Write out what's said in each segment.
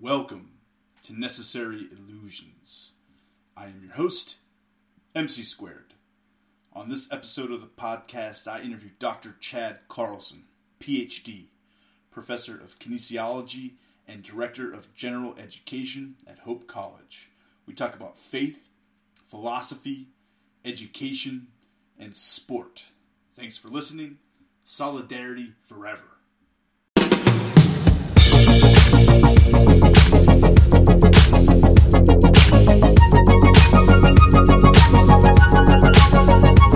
Welcome to Necessary Illusions. I am your host, MC Squared. On this episode of the podcast, I interview Dr. Chad Carlson, PhD, Professor of Kinesiology and Director of General Education at Hope College. We talk about faith, philosophy, education, and sport. Thanks for listening. Solidarity forever. Carlson, a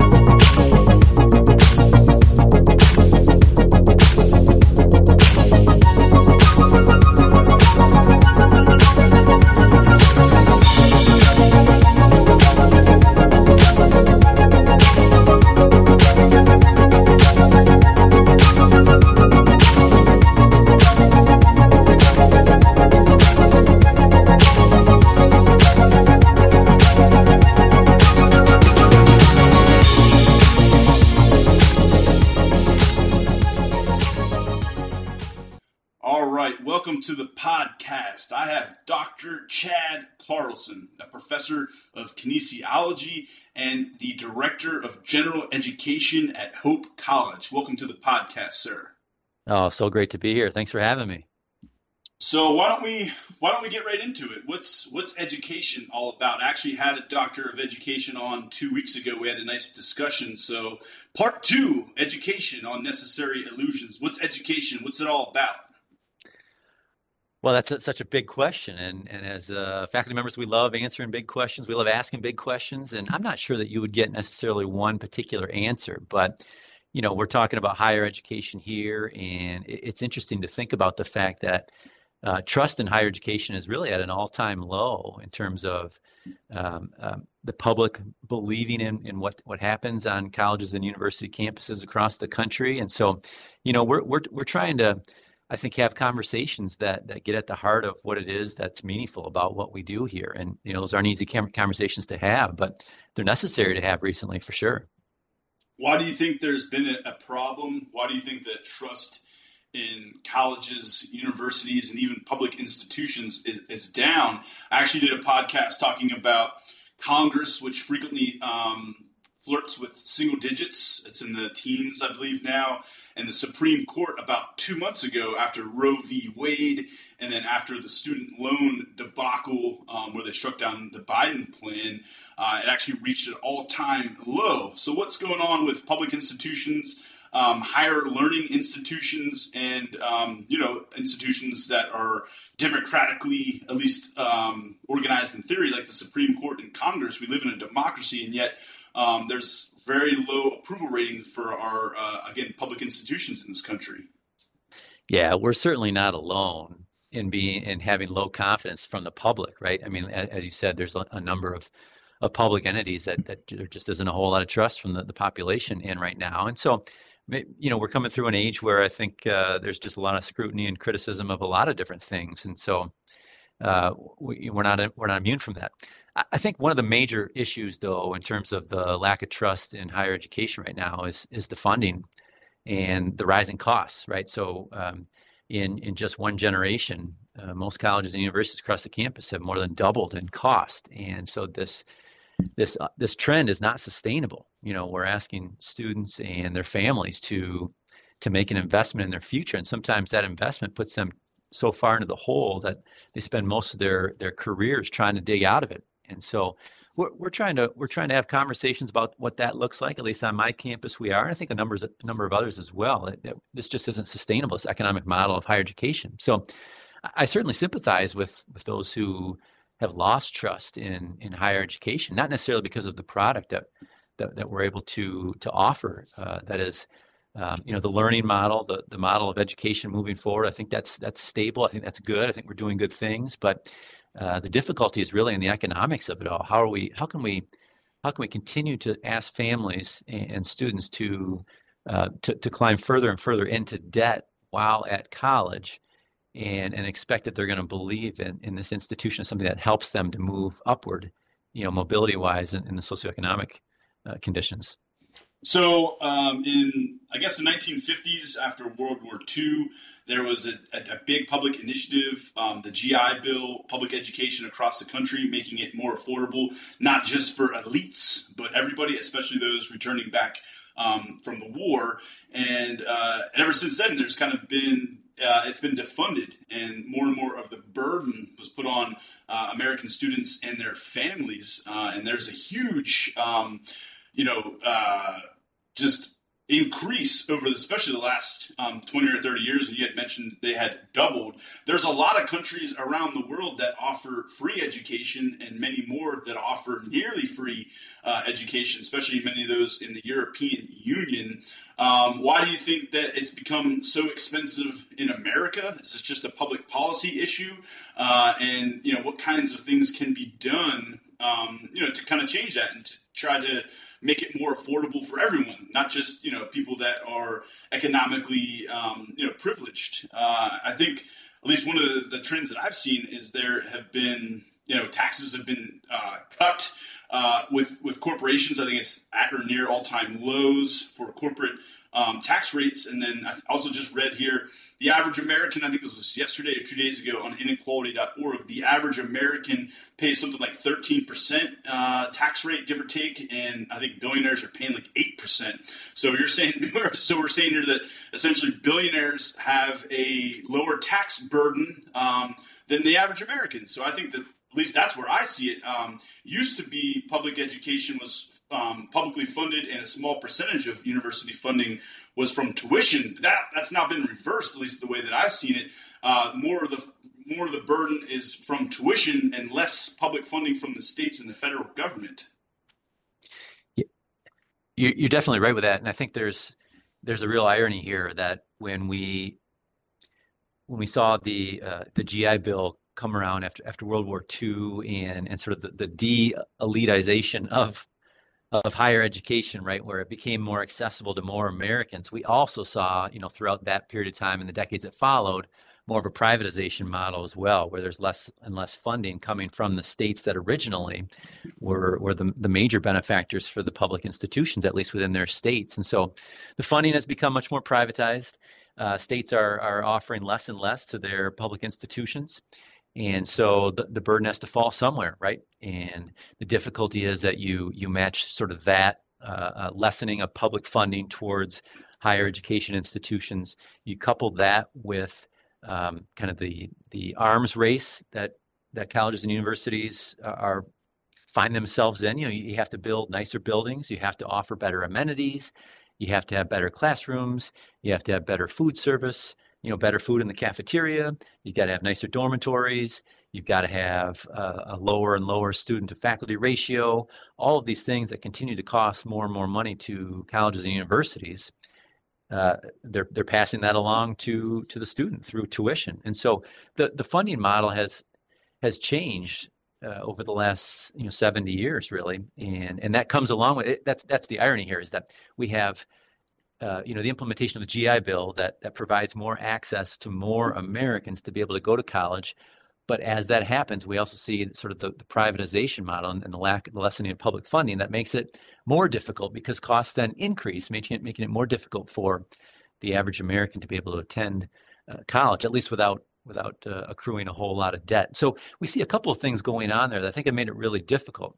professor of kinesiology and the director of general education at Hope College. Welcome to the podcast, sir. Oh, so great to be here. Thanks for having me. So why don't we why don't we get right into it? What's what's education all about? I actually had a doctor of education on two weeks ago. We had a nice discussion. So part two, education on necessary illusions. What's education? What's it all about? Well, that's a, such a big question, and and as uh, faculty members, we love answering big questions. We love asking big questions, and I'm not sure that you would get necessarily one particular answer, but you know, we're talking about higher education here, and it, it's interesting to think about the fact that uh, trust in higher education is really at an all-time low in terms of um, um, the public believing in, in what, what happens on colleges and university campuses across the country. And so, you know, we're, we're, we're trying to, I think, have conversations that, that get at the heart of what it is that's meaningful about what we do here. And, you know, those aren't easy conversations to have, but they're necessary to have recently for sure. Why do you think there's been a, problem? Why do you think that trust in colleges, universities, and even public institutions is, is down. I actually did a podcast talking about Congress, which frequently um, flirts with single digits. It's in the teens, I believe, now. And the Supreme Court, about two months ago, after Roe v. Wade, and then after the student loan debacle, um, where they struck down the Biden plan, uh, it actually reached an all time low. So, what's going on with public institutions? um, higher learning institutions and um, you know institutions that are democratically at least um, organized in theory, like the Supreme Court and Congress. We live in a democracy, and yet um, there's very low approval rating for our uh, again public institutions in this country. Yeah, we're certainly not alone in being in having low confidence from the public, right? I mean, as you said, there's a, number of of public entities that that there just isn't a whole lot of trust from the, the population in right now, and so you know, we're coming through an age where I think uh, there's just a lot of scrutiny and criticism of a lot of different things, and so uh, we, are not we're not immune from that. I think one of the major issues, though, in terms of the lack of trust in higher education right now, is is the funding and the rising costs. Right, so um, in in just one generation, uh, most colleges and universities across the campus have more than doubled in cost, and so this this uh, this trend is not sustainable. You know, we're asking students and their families to to make an investment in their future, and sometimes that investment puts them so far into the hole that they spend most of their their careers trying to dig out of it. And so we're, we're trying to we're trying to have conversations about what that looks like. At least on my campus, we are. And I think a numbers a number of others as well. That, that this just isn't sustainable. This economic model of higher education. So I certainly sympathize with with those who have lost trust in in higher education, not necessarily because of the product that that, that we're able to to offer. Uh, that is, um, you know, the learning model, the the model of education moving forward. I think that's that's stable. I think that's good. I think we're doing good things, but uh, the difficulty is really in the economics of it all. How are we? How can we? How can we continue to ask families and, students to, uh, to to climb further and further into debt while at college? and, and expect that they're going to believe in, in this institution as something that helps them to move upward, you know, mobility wise in, in the socioeconomic uh, conditions. So, um, in I guess the 1950s, after World War II, there was a, a, a big public initiative, um, the GI Bill, public education across the country, making it more affordable, not just for elites, but everybody, especially those returning back um, from the war. And, uh, ever since then, there's kind of been uh, it's been defunded, and more and more of the burden was put on uh, American students and their families. Uh, and there's a huge, um, you know, uh, just increase over especially the last um, 20 or 30 years and you had mentioned they had doubled. There's a lot of countries around the world that offer free education and many more that offer nearly free uh, education especially many of those in the european union. Um, why do you think that it's become so expensive in america? Is this just a public policy issue? Uh, and you know what kinds of things can be done um, you know to kind of change that and to try to make it more affordable for everyone, not just you know people that are economically um, you know privileged. Uh, I think at least one of the, trends that I've seen is there have been you know taxes have been uh, cut uh, with with corporations. I think it's at or near all time lows for corporate um, tax rates. And then I also just read here the average American, I think this was yesterday or two days ago on inequality.org, the average American pays something like 13% uh, tax rate, give or take, and I think billionaires are paying like 8%. So you're saying, so we're saying here that essentially billionaires have a lower tax burden um, than the average American. So I think that at least that's where I see it. Um, used to be public education was um, publicly funded, and a small percentage of university funding was from tuition. That that's now been reversed, at least the way that I've seen it. Uh, more of the more of the burden is from tuition and less public funding from the states and the federal government. You're definitely right with that, and I think there's there's a real irony here that when we when we saw the uh, the GI Bill come around after after World War II and and sort of the, the de-elitization of of higher education, right, where it became more accessible to more Americans, we also saw, you know, throughout that period of time and the decades that followed, more of a privatization model as well, where there's less and less funding coming from the states that originally were were the, the major benefactors for the public institutions, at least within their states. And so the funding has become much more privatized. Uh, states are are offering less and less to their public institutions. And so the, the burden has to fall somewhere, right? And the difficulty is that you you match sort of that uh, uh, lessening of public funding towards higher education institutions. You couple that with um, kind of the the arms race that that colleges and universities are find themselves in. You know, you have to build nicer buildings. You have to offer better amenities. You have to have better classrooms. You have to have better food service you know better food in the cafeteria. You've got to have nicer dormitories. You've got to have a, a, lower and lower student to faculty ratio. All of these things that continue to cost more and more money to colleges and universities uh, they're they're passing that along to to the student through tuition. And so the the funding model has has changed uh, over the last you know 70 years really. And and that comes along with it. That's that's the irony here is that we have uh, you know, the implementation of the GI Bill that that provides more access to more Americans to be able to go to college. But as that happens, we also see sort of the, the privatization model and, the lack, the lessening of public funding that makes it more difficult because costs then increase, making it making it more difficult for the average American to be able to attend uh, college, at least without without uh, accruing a whole lot of debt. So we see a couple of things going on there that I think have made it really difficult.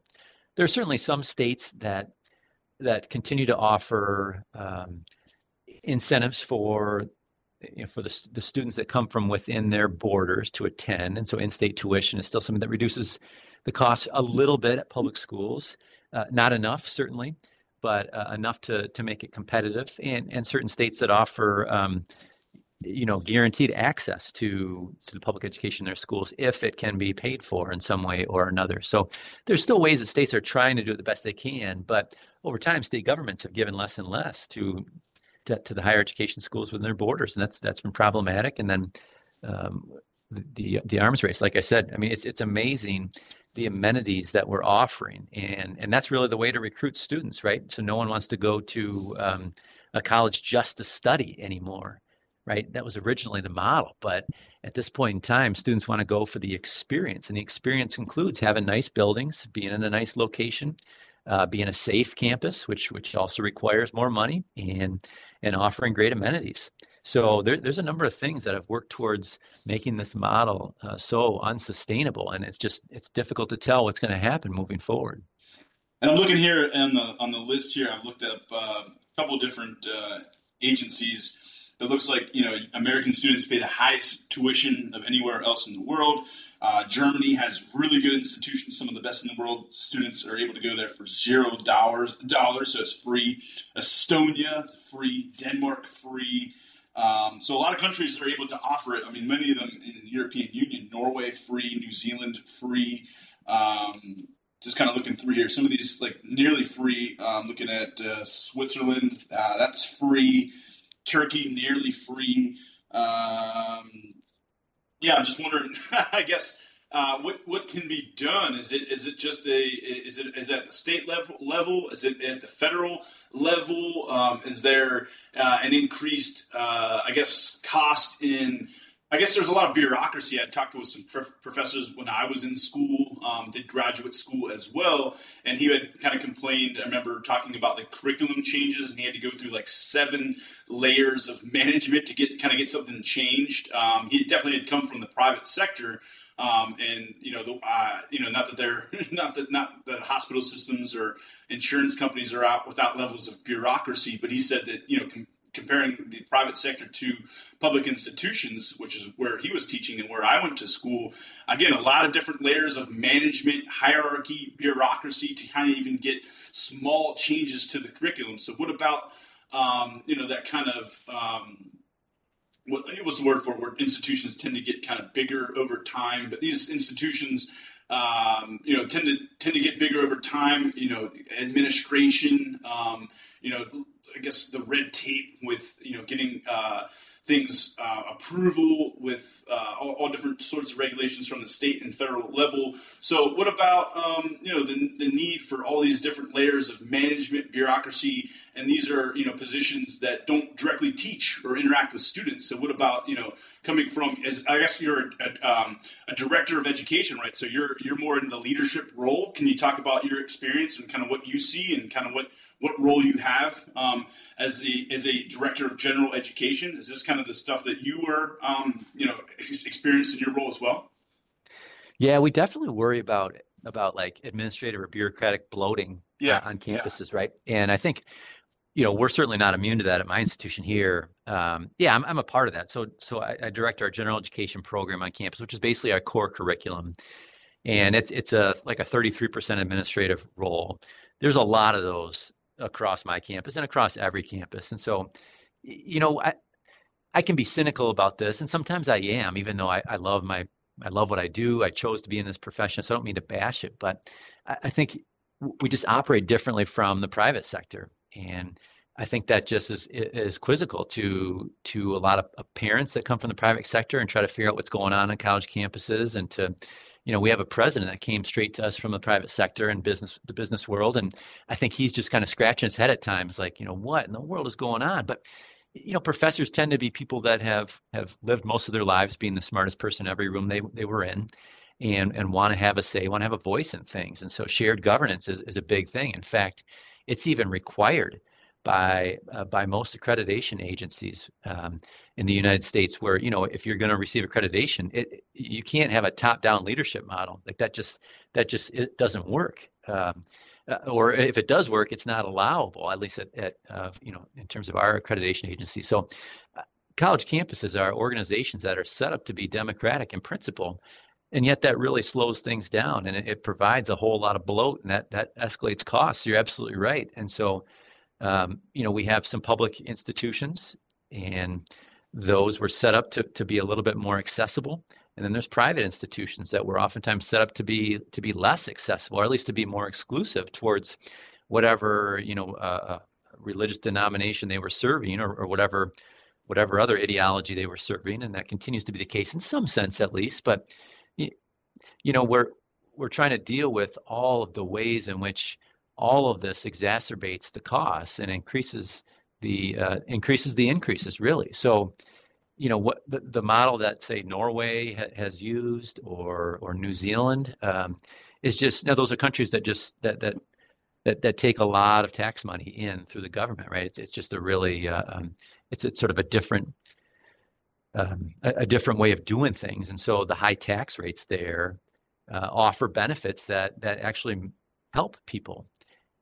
There are certainly some states that that continue to offer um, incentives for you know, for the, the students that come from within their borders to attend. And so in-state tuition is still something that reduces the cost a little bit at public schools. Uh, not enough, certainly, but uh, enough to, to make it competitive. And, and certain states that offer, um, you know, guaranteed access to, to the public education in their schools if it can be paid for in some way or another. So there's still ways that states are trying to do it the best they can, but over time, state governments have given less and less to to, to the higher education schools within their borders, and that's that's been problematic. And then um, the, the, the arms race, like I said, I mean, it's it's amazing the amenities that we're offering, and and that's really the way to recruit students, right? So no one wants to go to um, a college just to study anymore, right? That was originally the model, but at this point in time, students want to go for the experience, and the experience includes having nice buildings, being in a nice location, uh, being a safe campus, which which also requires more money, and and offering great amenities. So there, there's a number of things that have worked towards making this model uh, so unsustainable, and it's just it's difficult to tell what's going to happen moving forward. And I'm looking here on the on the list here. I've looked up uh, a couple different uh, agencies. It looks like you know American students pay the highest tuition of anywhere else in the world. Uh, Germany has really good institutions, some of the best in the world. Students are able to go there for zero dollars, dollars, so it's free. Estonia, free. Denmark, free. Um, so a lot of countries are able to offer it. I mean, many of them in the European Union, Norway, free. New Zealand, free. Um, just kind of looking through here. Some of these like nearly free. Um, looking at uh, Switzerland, uh, that's free. Turkey, nearly free. Um, yeah, I'm just wondering. I guess uh, what what can be done? Is it is it just a is it is it at the state level level? Is it at the federal level? Um, is there uh, an increased uh, I guess cost in I guess there's a lot of bureaucracy. I talked to some prof- professors when I was in school, um, did graduate school as well, and he had kind of complained. I remember talking about the curriculum changes, and he had to go through like seven layers of management to get kind of get something changed. Um, he definitely had come from the private sector, um, and you know, the, uh, you know, not that they're not that not that hospital systems or insurance companies are out without levels of bureaucracy, but he said that you know. Com- comparing the private sector to public institutions, which is where he was teaching and where I went to school, again, a lot of different layers of management, hierarchy, bureaucracy to kind of even get small changes to the curriculum. So, what about um, you know that kind of um, what was the word for where institutions tend to get kind of bigger over time, but these institutions um, you know, tend to tend to get bigger over time. You know, administration. Um, you know, I guess the red tape with you know getting uh, things uh, approval with uh, all, all, different sorts of regulations from the state and federal level. So, what about um, you know the, the need for all these different layers of management, bureaucracy, and these are you know positions that don't directly teach or interact with students. So, what about you know coming from as I guess you're a, um, a director of education, right? So you're you're more in the leadership role. Can you talk about your experience and kind of what you see and kind of what what role you have um, as a as a director of general education. Is this kind of the stuff that you were um, you know experienced in your role as well? Yeah, we definitely worry about about like administrative or bureaucratic bloating yeah, on campuses, yeah. right? And I think you know we're certainly not immune to that at my institution here. Um, yeah, I'm, I'm a part of that. So so I, I direct our general education program on campus, which is basically our core curriculum and it's it's a like a 33% administrative role. There's a lot of those across my campus and across every campus. And so, you know, I I can be cynical about this, and sometimes I am, even though I, I love my I love what I do. I chose to be in this profession, so I don't mean to bash it, but I, I think we just operate differently from the private sector, and I think that just is is quizzical to to a lot of parents that come from the private sector and try to figure out what's going on on college campuses and to you know, we have a president that came straight to us from the private sector and business, the business world, and I think he's just kind of scratching his head at times, like, you know, what in the world is going on? But you know, professors tend to be people that have have lived most of their lives being the smartest person in every room they they were in, and and want to have a say, want to have a voice in things, and so shared governance is is a big thing. In fact, it's even required by uh, by most accreditation agencies um, in the United States, where you know if you're going to receive accreditation, it, you can't have a top-down leadership model like that. Just that just it doesn't work. Um, uh, or if it does work, it's not allowable. At least at, at uh, you know in terms of our accreditation agency. So, uh, college campuses are organizations that are set up to be democratic in principle, and yet that really slows things down and it, it provides a whole lot of bloat and that that escalates costs. You're absolutely right. And so um, you know, we have some public institutions, and those were set up to, to be a little bit more accessible. And then there's private institutions that were oftentimes set up to be to be less accessible, or at least to be more exclusive towards whatever you know uh, uh religious denomination they were serving, or, or whatever whatever other ideology they were serving. And that continues to be the case in some sense, at least. But you know, we're we're trying to deal with all of the ways in which all of this exacerbates the costs and increases the uh, increases the increases really. So, you know what the, the model that say Norway ha- has used or or New Zealand um, is just now those are countries that just that that that, that take a lot of tax money in through the government, right? It's, it's just a really, uh, um, it's, it's sort of a different, um, a, a, different way of doing things. And so the high tax rates there uh, offer benefits that, that actually help people.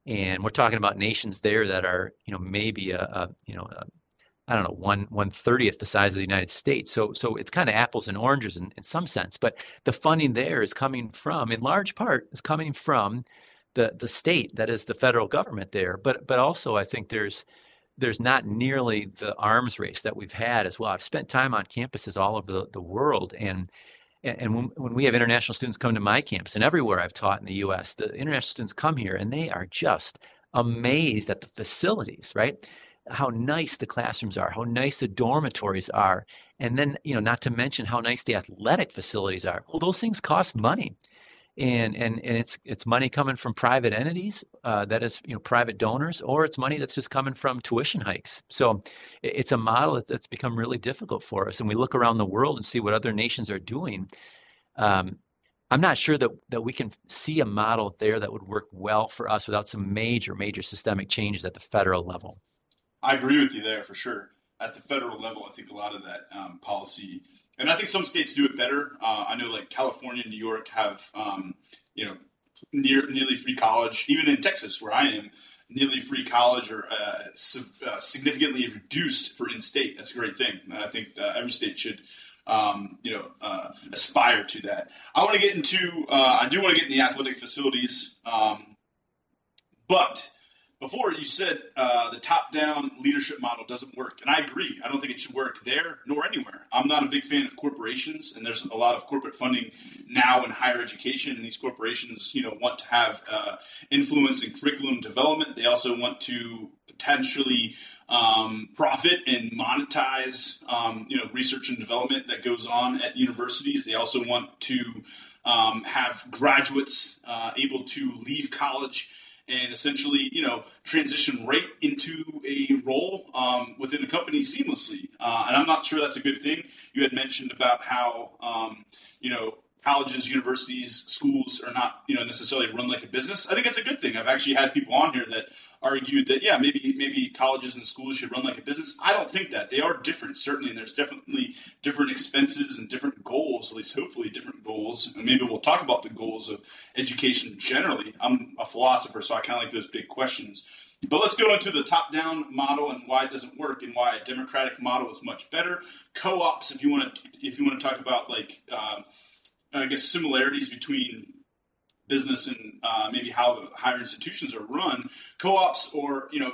And we're talking about nations there that are, you know, maybe a, a you know, a, I don't know, one one thirtieth the size of the United States. So so it's kind of apples and oranges in, in some sense. But the funding there is coming from, in large part, is coming from the the state that is the federal government there but but also i think there's there's not nearly the arms race that we've had as well. I've spent time on campuses all over the, the world and and when, when we have international students come to my campus and everywhere i've taught in the us the international students come here and they are just amazed at the facilities right? How nice the classrooms are how nice the dormitories are and then you know not to mention how nice the athletic facilities are. Well those things cost money and and and it's it's money coming from private entities uh, that is you know private donors or it's money that's just coming from tuition hikes. So it's a model that's become really difficult for us and we look around the world and see what other nations are doing. Um, i'm not sure that that we can see a model there that would work well for us without some major major systemic changes at the federal level. I agree with you there for sure. At the federal level i think a lot of that um, policy and I think some states do it better. Uh, I know like California and New York have um, you know near nearly free college. Even in Texas, where I am, nearly free college or uh, uh, significantly reduced for in-state. That's a great thing, and I think uh, every state should. Um, you know, uh, aspire to that. I want to get into. Uh, I do want to get in the athletic facilities, um, but before you said uh, the top-down leadership model doesn't work, and I agree. I don't think it should work there nor anywhere. I'm not a big fan of corporations, and there's a lot of corporate funding now in higher education, and these corporations, you know, want to have uh, influence in curriculum development. They also want to potentially um, profit and monetize, um, you know, research and development that goes on at universities. They also want to um, have graduates uh, able to leave college and essentially, you know, transition right into a role um, within a company seamlessly. Uh, and I'm not sure that's a good thing. You had mentioned about how, um, you know, colleges, universities, schools are not, you know, necessarily run like a business. I think that's a good thing. I've actually had people on here that argued that yeah, maybe maybe colleges and schools should run like a business. I don't think that they are different certainly, and there's definitely different expenses and different goals. At least hopefully different goals. And maybe we'll talk about the goals of education generally. I'm a philosopher, so I kind of like those big questions. But let's go into the top-down model and why it doesn't work, and why a democratic model is much better. Co-ops, if you want to, if you want to talk about like, uh, I guess similarities between business and uh, maybe how the higher institutions are run, co-ops or you know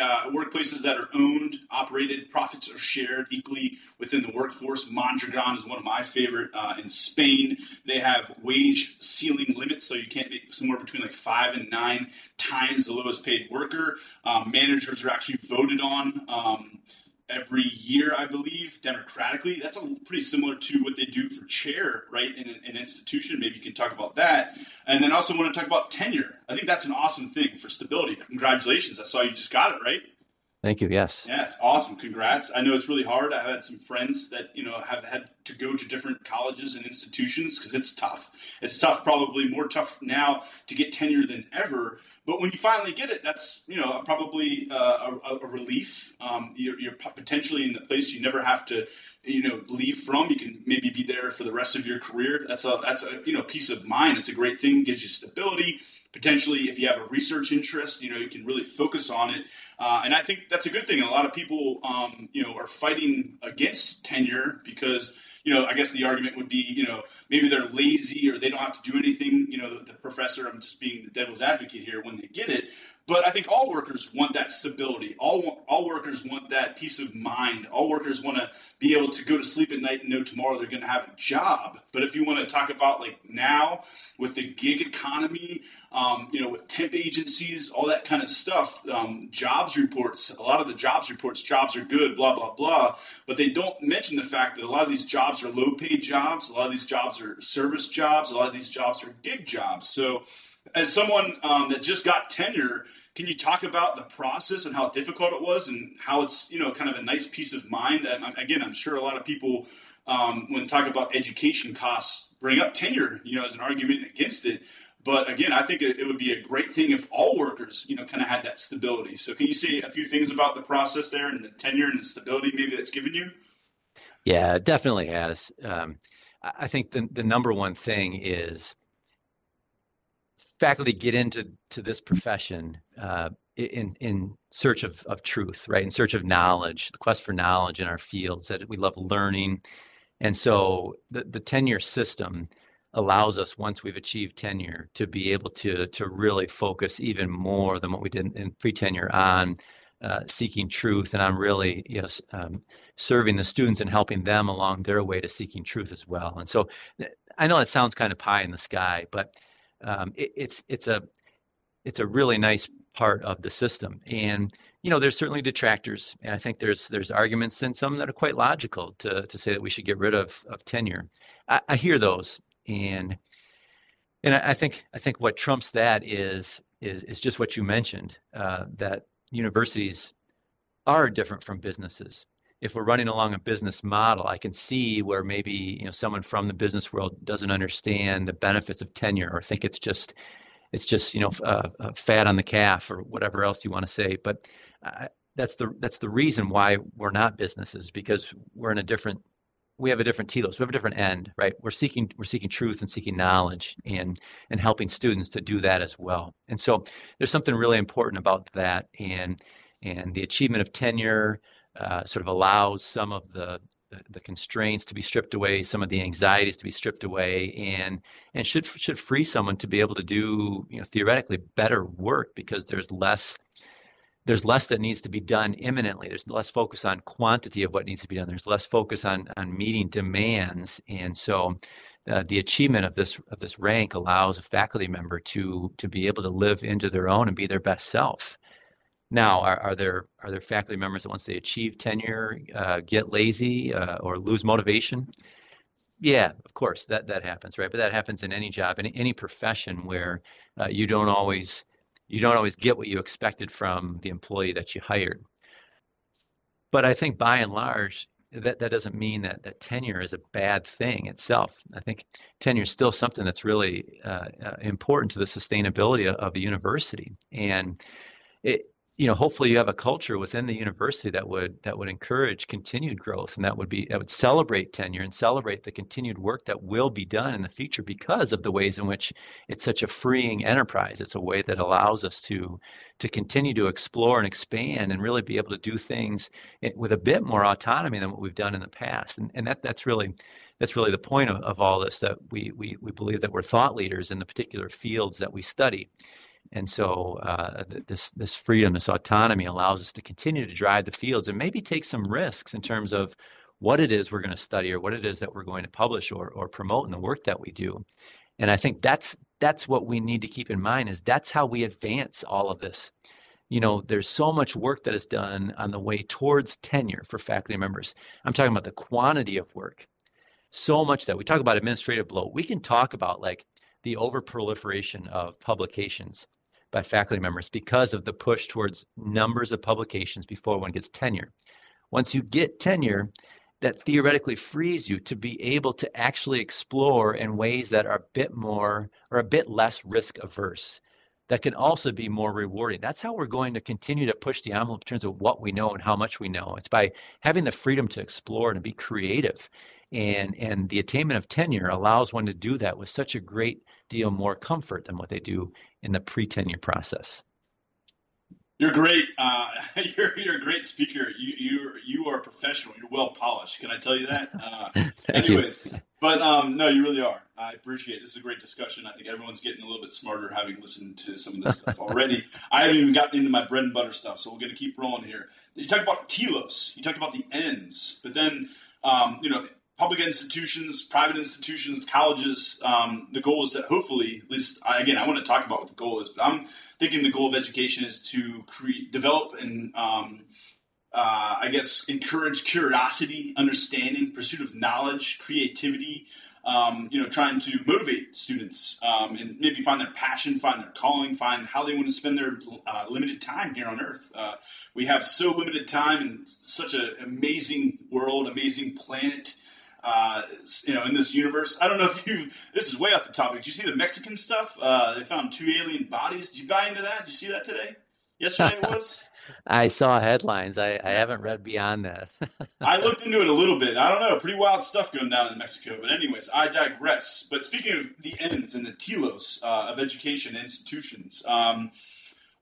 uh, workplaces that are owned, operated, profits are shared equally within the workforce. Mondragon is one of my favorite. Uh, in Spain, they have wage ceiling limits, so you can't make somewhere between like five and nine times the lowest paid worker. Um, managers are actually voted on. Um, every year, I believe, democratically. That's a, pretty similar to what they do for chair, right, in an, an, institution. Maybe you can talk about that. And then also want to talk about tenure. I think that's an awesome thing for stability. Congratulations. I saw you just got it, right? Thank you. Yes. Yes. Awesome. Congrats. I know it's really hard. I've had some friends that you know have had to go to different colleges and institutions because it's tough. It's tough, probably more tough now to get tenure than ever. But when you finally get it, that's you know probably uh, a, a, relief. Um, you're, you're, potentially in the place you never have to you know leave from. You can maybe be there for the rest of your career. That's a that's a you know peace of mind. It's a great thing. Gives you stability potentially if you have a research interest you know you can really focus on it. Uh, and i think that's a good thing. A lot of people um, you know are fighting against tenure because you know i guess the argument would be you know maybe they're lazy or they don't have to do anything. You know the, the professor i'm just being the devil's advocate here when they get it but I think all workers want that stability. All all workers want that peace of mind. All workers want to be able to go to sleep at night and know tomorrow they're going to have a job. But if you want to talk about like now with the gig economy, um, you know, with temp agencies, all that kind of stuff, um, jobs reports. A lot of the jobs reports, jobs are good, blah blah blah. But they don't mention the fact that a lot of these jobs are low paid jobs. A lot of these jobs are service jobs. A lot of these jobs are gig jobs. So as someone um, that just got tenure, can you talk about the process and how difficult it was, and how it's you know kind of a nice peace of mind? And again, I'm sure a lot of people, um, when talk about education costs, bring up tenure, you know, as an argument against it. but again, I think it, would be a great thing if all workers, you know, kind of had that stability. So, can you say a few things about the process there and the tenure and the stability maybe that's given you? Yeah, it definitely has. Um, I think the the number one thing is faculty get into to this profession uh, in in search of of truth, right? In search of knowledge, the quest for knowledge in our fields. That we love learning, and so the the tenure system allows us once we've achieved tenure to be able to to really focus even more than what we did in pre-tenure on uh, seeking truth and on really you know um, serving the students and helping them along their way to seeking truth as well and so i know it sounds kind of pie in the sky but um, it, it's it's a it's a really nice part of the system. And you know, there's certainly detractors, and I think there's there's arguments and some that are quite logical to to say that we should get rid of of tenure. I, I hear those, and and I, I, think I think what trumps that is is is just what you mentioned uh, that universities are different from businesses. If we're running along a business model, I can see where maybe you know someone from the business world doesn't understand the benefits of tenure or think it's just it's just you know uh, uh, fat on the calf or whatever else you want to say. But that's the that's the reason why we're not businesses because we're in a different we have a different telos we have a different end right we're seeking we're seeking truth and seeking knowledge and and helping students to do that as well and so there's something really important about that and and the achievement of tenure uh, sort of allows some of the the, constraints to be stripped away, some of the anxieties to be stripped away, and and should should free someone to be able to do you know theoretically better work because there's less there's less that needs to be done imminently. There's less focus on quantity of what needs to be done. There's less focus on on meeting demands, and so uh, the achievement of this of this rank allows a faculty member to to be able to live into their own and be their best self. Now, are, are there are there faculty members that once they achieve tenure uh, get lazy uh, or lose motivation? Yeah, of course that that happens, right? But that happens in any job, in any profession where uh, you don't always you don't always get what you expected from the employee that you hired. But I think by and large, that, that doesn't mean that, that tenure is a bad thing itself. I think tenure is still something that's really uh, uh, important to the sustainability of, of a university. And it, you know hopefully you have a culture within the university that would that would encourage continued growth and that would be that would celebrate tenure and celebrate the continued work that will be done in the future because of the ways in which it's such a freeing enterprise. It's a way that allows us to to continue to explore and expand and really be able to do things with a bit more autonomy than what we've done in the past. And, and that that's really that's really the point of, of all this that we, we we believe that we're thought leaders in the particular fields that we study and so uh, this this freedom, this autonomy allows us to continue to drive the fields and maybe take some risks in terms of what it is we're going to study or what it is that we're going to publish or, or promote in the work that we do. And I think that's that's what we need to keep in mind is that's how we advance all of this. You know, there's so much work that is done on the way towards tenure for faculty members. I'm talking about the quantity of work. So much that we talk about administrative bloat. We can talk about like the overproliferation of publications by faculty members because of the push towards numbers of publications before one gets tenure. Once you get tenure, that theoretically frees you to be able to actually explore in ways that are a bit more or a bit less risk averse that can also be more rewarding. That's how we're going to continue to push the envelope in terms of what we know and how much we know. It's by having the freedom to explore and be creative. And, and the attainment of tenure allows one to do that with such a great deal more comfort than what they do in the pre-tenure process. You're great. Uh, you're you're a great speaker. You you you are a professional. You're well polished. Can I tell you that? Uh, anyways, you. but um, no, you really are. I appreciate it. This is a great discussion. I think everyone's getting a little bit smarter having listened to some of this stuff already. I haven't even gotten into my bread and butter stuff, so we're going to keep rolling here. You talked about telos. You talked about the ends, but then um, you know public institutions, private institutions, colleges. Um, the goal is that hopefully, at least again, I want to talk about what the goal is, but I'm thinking the goal of education is to create, develop, and um, uh, I guess encourage curiosity, understanding, pursuit of knowledge, creativity. Um, you know, trying to motivate students um, and maybe find their passion, find their calling, find how they want to spend their uh, limited time here on Earth. Uh, we have so limited time in such an amazing world, amazing planet uh, you know, in this universe. I don't know if you. This is way off the topic. Did you see the Mexican stuff? Uh, they found two alien bodies. Did you buy into that? Did you see that today? Yesterday it was. I saw headlines. I, I haven't read beyond that. I looked into it a little bit. I don't know. Pretty wild stuff going down in Mexico. But, anyways, I digress. But speaking of the ends and the telos uh, of education institutions, um,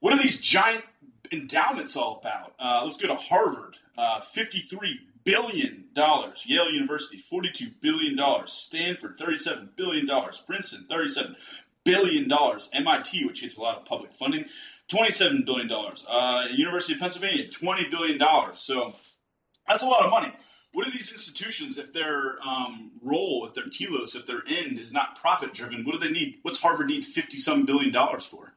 what are these giant endowments all about? Uh, let's go to Harvard. Uh, $53 billion. dollars. Yale University, $42 billion. Stanford, $37 billion. Princeton, $37 billion. MIT, which gets a lot of public funding, $27 billion. Uh, University of Pennsylvania, $20 billion. So that's a lot of money. What are these institutions, if their um, role, if their telos, if their end is not profit driven, what do they need? What's Harvard need 50 some billion dollars for?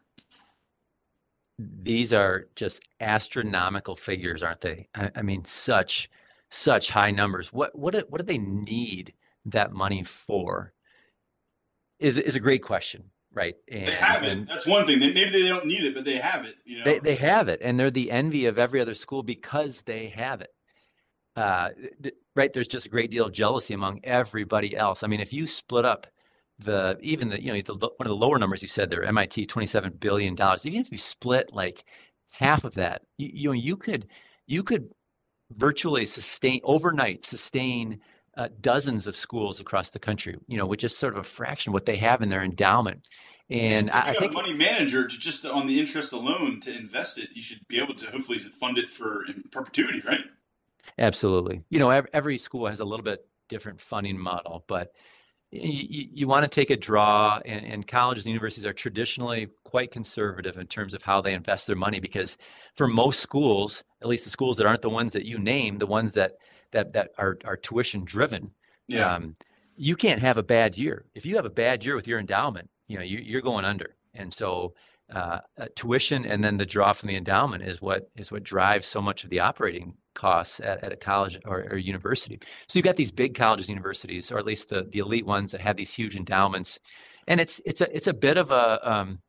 These are just astronomical figures, aren't they? I, I mean, such such high numbers. What what do, what do they need that money for? Is is a great question right? And, they have it. That's one thing. They, maybe they don't need it, but they have it. You know? They they have it, and they're the envy of every other school because they have it. Uh, th- right? There's just a great deal of jealousy among everybody else. I mean, if you split up the even the you know the, one of the lower numbers you said there, MIT, 27 billion dollars. Even if you split like half of that, you, you know you could you could virtually sustain overnight sustain uh, dozens of schools across the country, you know, with just sort of a fraction of what they have in their endowment. And I, I think a money manager to just on the interest alone to invest it, you should be able to hopefully fund it for perpetuity, right? Absolutely. You know, every school has a little bit different funding model, but you, you want to take a draw, and, and, colleges and universities are traditionally quite conservative in terms of how they invest their money because for most schools, at least the schools that aren't the ones that you name, the ones that that that are are tuition driven, yeah. Um, you can't have a bad year. If you have a bad year with your endowment, you know you, you're going under. And so uh, uh, tuition and then the draw from the endowment is what is what drives so much of the operating costs at, at a college or, or university. So you've got these big colleges, universities, or at least the, the elite ones that have these huge endowments, and it's it's a it's a bit of a um,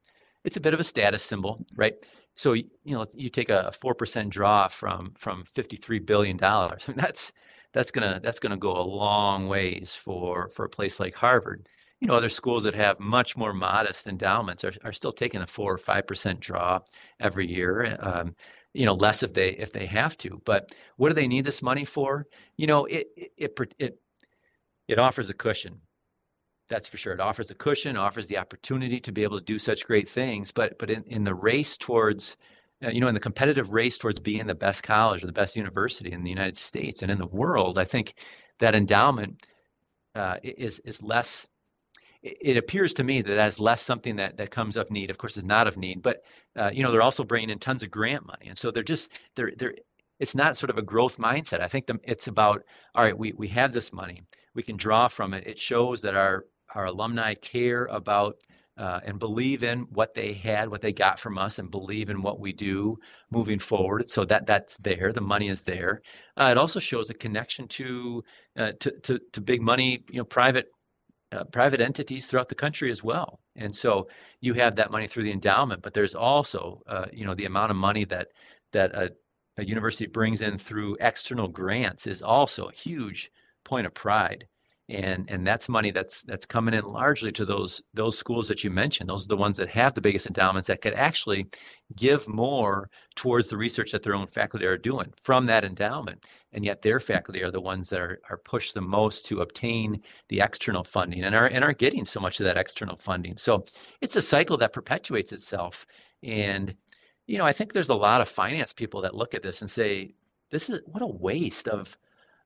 it's a bit of a status symbol, right? So you know you take a four percent draw from from fifty three billion dollars. I mean, that's that's gonna that's gonna go a long ways for for a place like Harvard you know, other schools that have much more modest endowments are, are still taking a four or five percent draw every year. Um, you know, less if they if they have to. But what do they need this money for? You know, it it it it, offers a cushion. That's for sure. It offers a cushion, offers the opportunity to be able to do such great things. But but in, in the race towards uh, you know, in the competitive race towards being the best college or the best university in the United States and in the world, I think that endowment uh, is is less it appears to me that that's less something that, that comes of need. Of course, it's not of need, but uh, you know they're also bringing in tons of grant money, and so they're just they're they're. It's not sort of a growth mindset. I think the, it's about all right. We we have this money. We can draw from it. It shows that our our alumni care about uh, and believe in what they had, what they got from us, and believe in what we do moving forward. So that that's there. The money is there. Uh, it also shows a connection to, uh, to to to big money, you know, private uh, private entities throughout the country as well. And so you have that money through the endowment, but there's also, uh, you know, the amount of money that that a, a, university brings in through external grants is also a huge point of pride and and that's money that's that's coming in largely to those those schools that you mentioned. Those are the ones that have the biggest endowments that could actually give more towards the research that their own faculty are doing from that endowment. And yet their faculty are the ones that are, are pushed the most to obtain the external funding and are and are getting so much of that external funding. So it's a cycle that perpetuates itself. And you know i think there's a lot of finance people that look at this and say this is what a waste of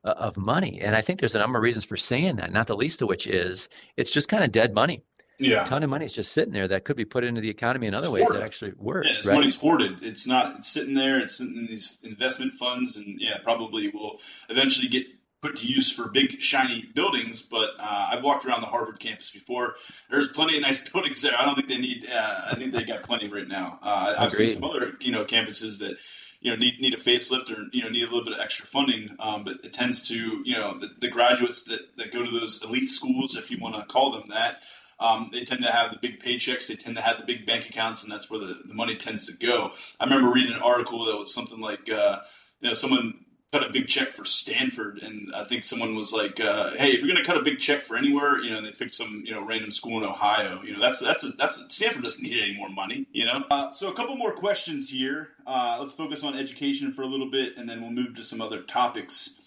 of money. And I think there's a number of reasons for saying that, not the least of which is it's just kind of dead money. Yeah. A ton of money is just sitting there that could be put into the economy in other it's ways hoarded. that actually works. Yeah, this right? money's hoarded. It's not it's sitting there, it's sitting in these investment funds and yeah, probably will eventually get put to use for big shiny buildings. But uh, I've walked around the Harvard campus before. There's plenty of nice buildings there. I don't think they need. Uh, I think they got plenty right now. Uh, I've seen some other you know campuses that you know need need a facelift or you know need a little bit of extra funding. Um, but it tends to you know the, the graduates that, that go to those elite schools, if you want to call them that. Um, they tend to have the big paychecks. They tend to have the big bank accounts, and that's where the, the money tends to go. I remember reading an article that was something like, uh, you know, someone cut a big check for Stanford, and I think someone was like, uh, "Hey, if you're going to cut a big check for anywhere, you know," and they picked some, you know, random school in Ohio. You know, that's that's a, that's a, Stanford doesn't need any more money. You know. Uh, so a couple more questions here. Uh, let's focus on education for a little bit, and then we'll move to some other topics.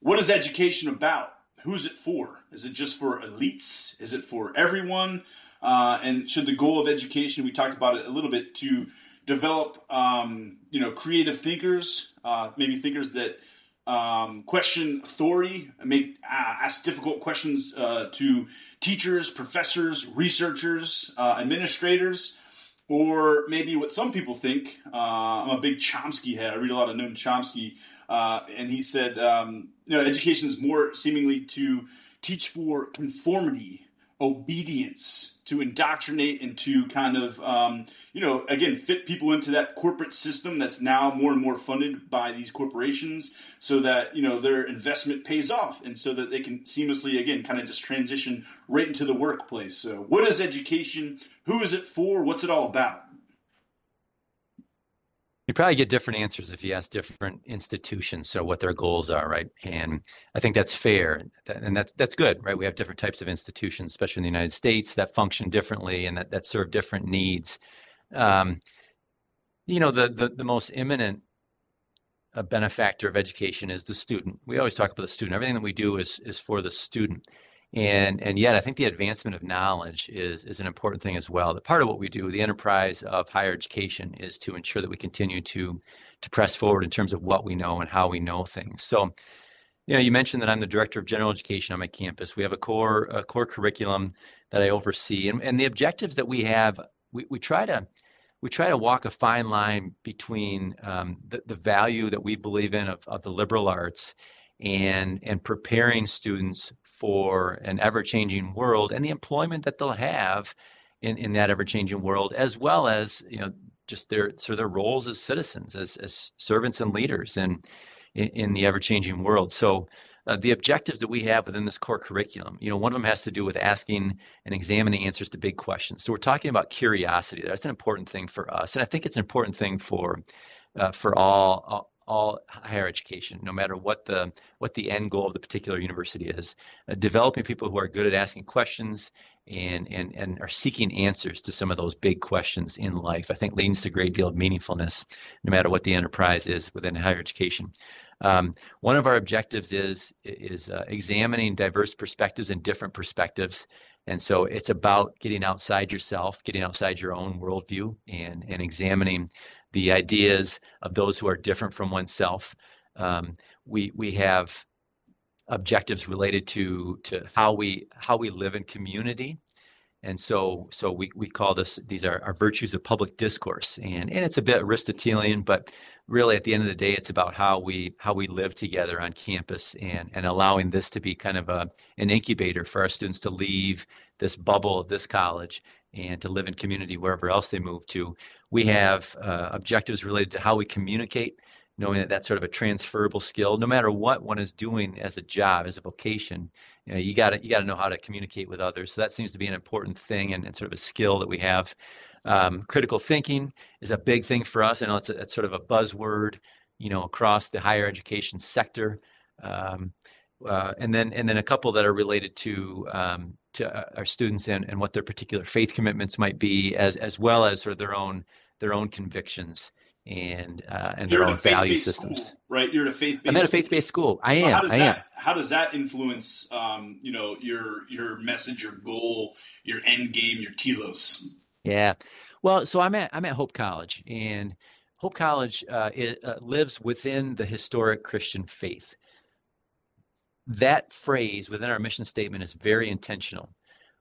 What is education about? Who's it for? Is it just for elites? Is it for everyone? Uh, and should the goal of education, we talked about it a little bit, to develop um, you know creative thinkers, uh, maybe thinkers that um, question authority, make uh, ask difficult questions uh, to teachers, professors, researchers, uh, administrators, or maybe what some people think. I'm a big Chomsky head. I read a lot of Noam Chomsky, and he said, um, you know, education is more seemingly to teach for conformity, obedience, to indoctrinate and to kind of, um, you know, again, fit people into that corporate system that's now more and more funded by these corporations so that, you know, their investment pays off and so that they can seamlessly, again, kind of just transition right into the workplace. So, what is education? Who is it for? What's it all about? You probably get different answers if you ask different institutions so what their goals are right? And i think that's fair and that's that's good right? We have different types of institutions especially in the united states that function differently and that, that serve different needs. Um, you know the, the the most imminent uh, benefactor of education is the student. We always talk about the student. Everything that we do is is for the student and and yet I think the advancement of knowledge is is an important thing as well. That part of what we do, the enterprise of higher education, is to ensure that we continue to to press forward in terms of what we know and how we know things. So, you know, you mentioned that I'm the director of general education on my campus. We have a core a core curriculum that I oversee, and and the objectives that we have, we, we try to we try to walk a fine line between um, the, the value that we believe in of, of the liberal arts and and preparing students for an ever-changing world and the employment that they'll have in, in that ever-changing world, as well as you know just their of their roles as citizens, as as servants and leaders in in, in the ever-changing world. So. Uh, the objectives that we have within this core curriculum, you know, one of them has to do with asking and examining answers to big questions. So we're talking about curiosity. That's an important thing for us, and I think it's an important thing for uh, for all, all all higher education, no matter what the what the end goal of the particular university is. Uh, developing people who are good at asking questions and and and are seeking answers to some of those big questions in life, I think leads to a great deal of meaningfulness, no matter what the enterprise is within higher education. Um, one of our objectives is is uh, examining diverse perspectives and different perspectives. And so it's about getting outside yourself, getting outside your own worldview, and and examining the ideas of those who are different from oneself. Um, we we have objectives related to to how we how we live in community and so so we, we call this these are our virtues of public discourse and and it's a bit aristotelian but really at the end of the day it's about how we how we live together on campus and and allowing this to be kind of a an incubator for our students to leave this bubble of this college and to live in community wherever else they move to. We have uh, objectives related to how we communicate, knowing that that's sort of a transferable skill. No matter what one is doing as a job, as a vocation, you know, you got you got to know how to communicate with others. So that seems to be an important thing and, and sort of a skill that we have. Um, critical thinking is a big thing for us. I know it's, a, it's sort of a buzzword, you know, across the higher education sector. Um, uh, and then and then a couple that are related to um, to uh, our students and, and what their particular faith commitments might be, as as well as sort of their own their own convictions and uh, and You're their own value systems. School, right? You're at a faith. I'm at a faith based school. I so am. How does I that, am. How does that influence, um, you know, your your message, your goal, your end game, your telos? Yeah. Well, so I'm at I'm at Hope College, and Hope College uh, it, uh, lives within the historic Christian faith that phrase within our mission statement is very intentional.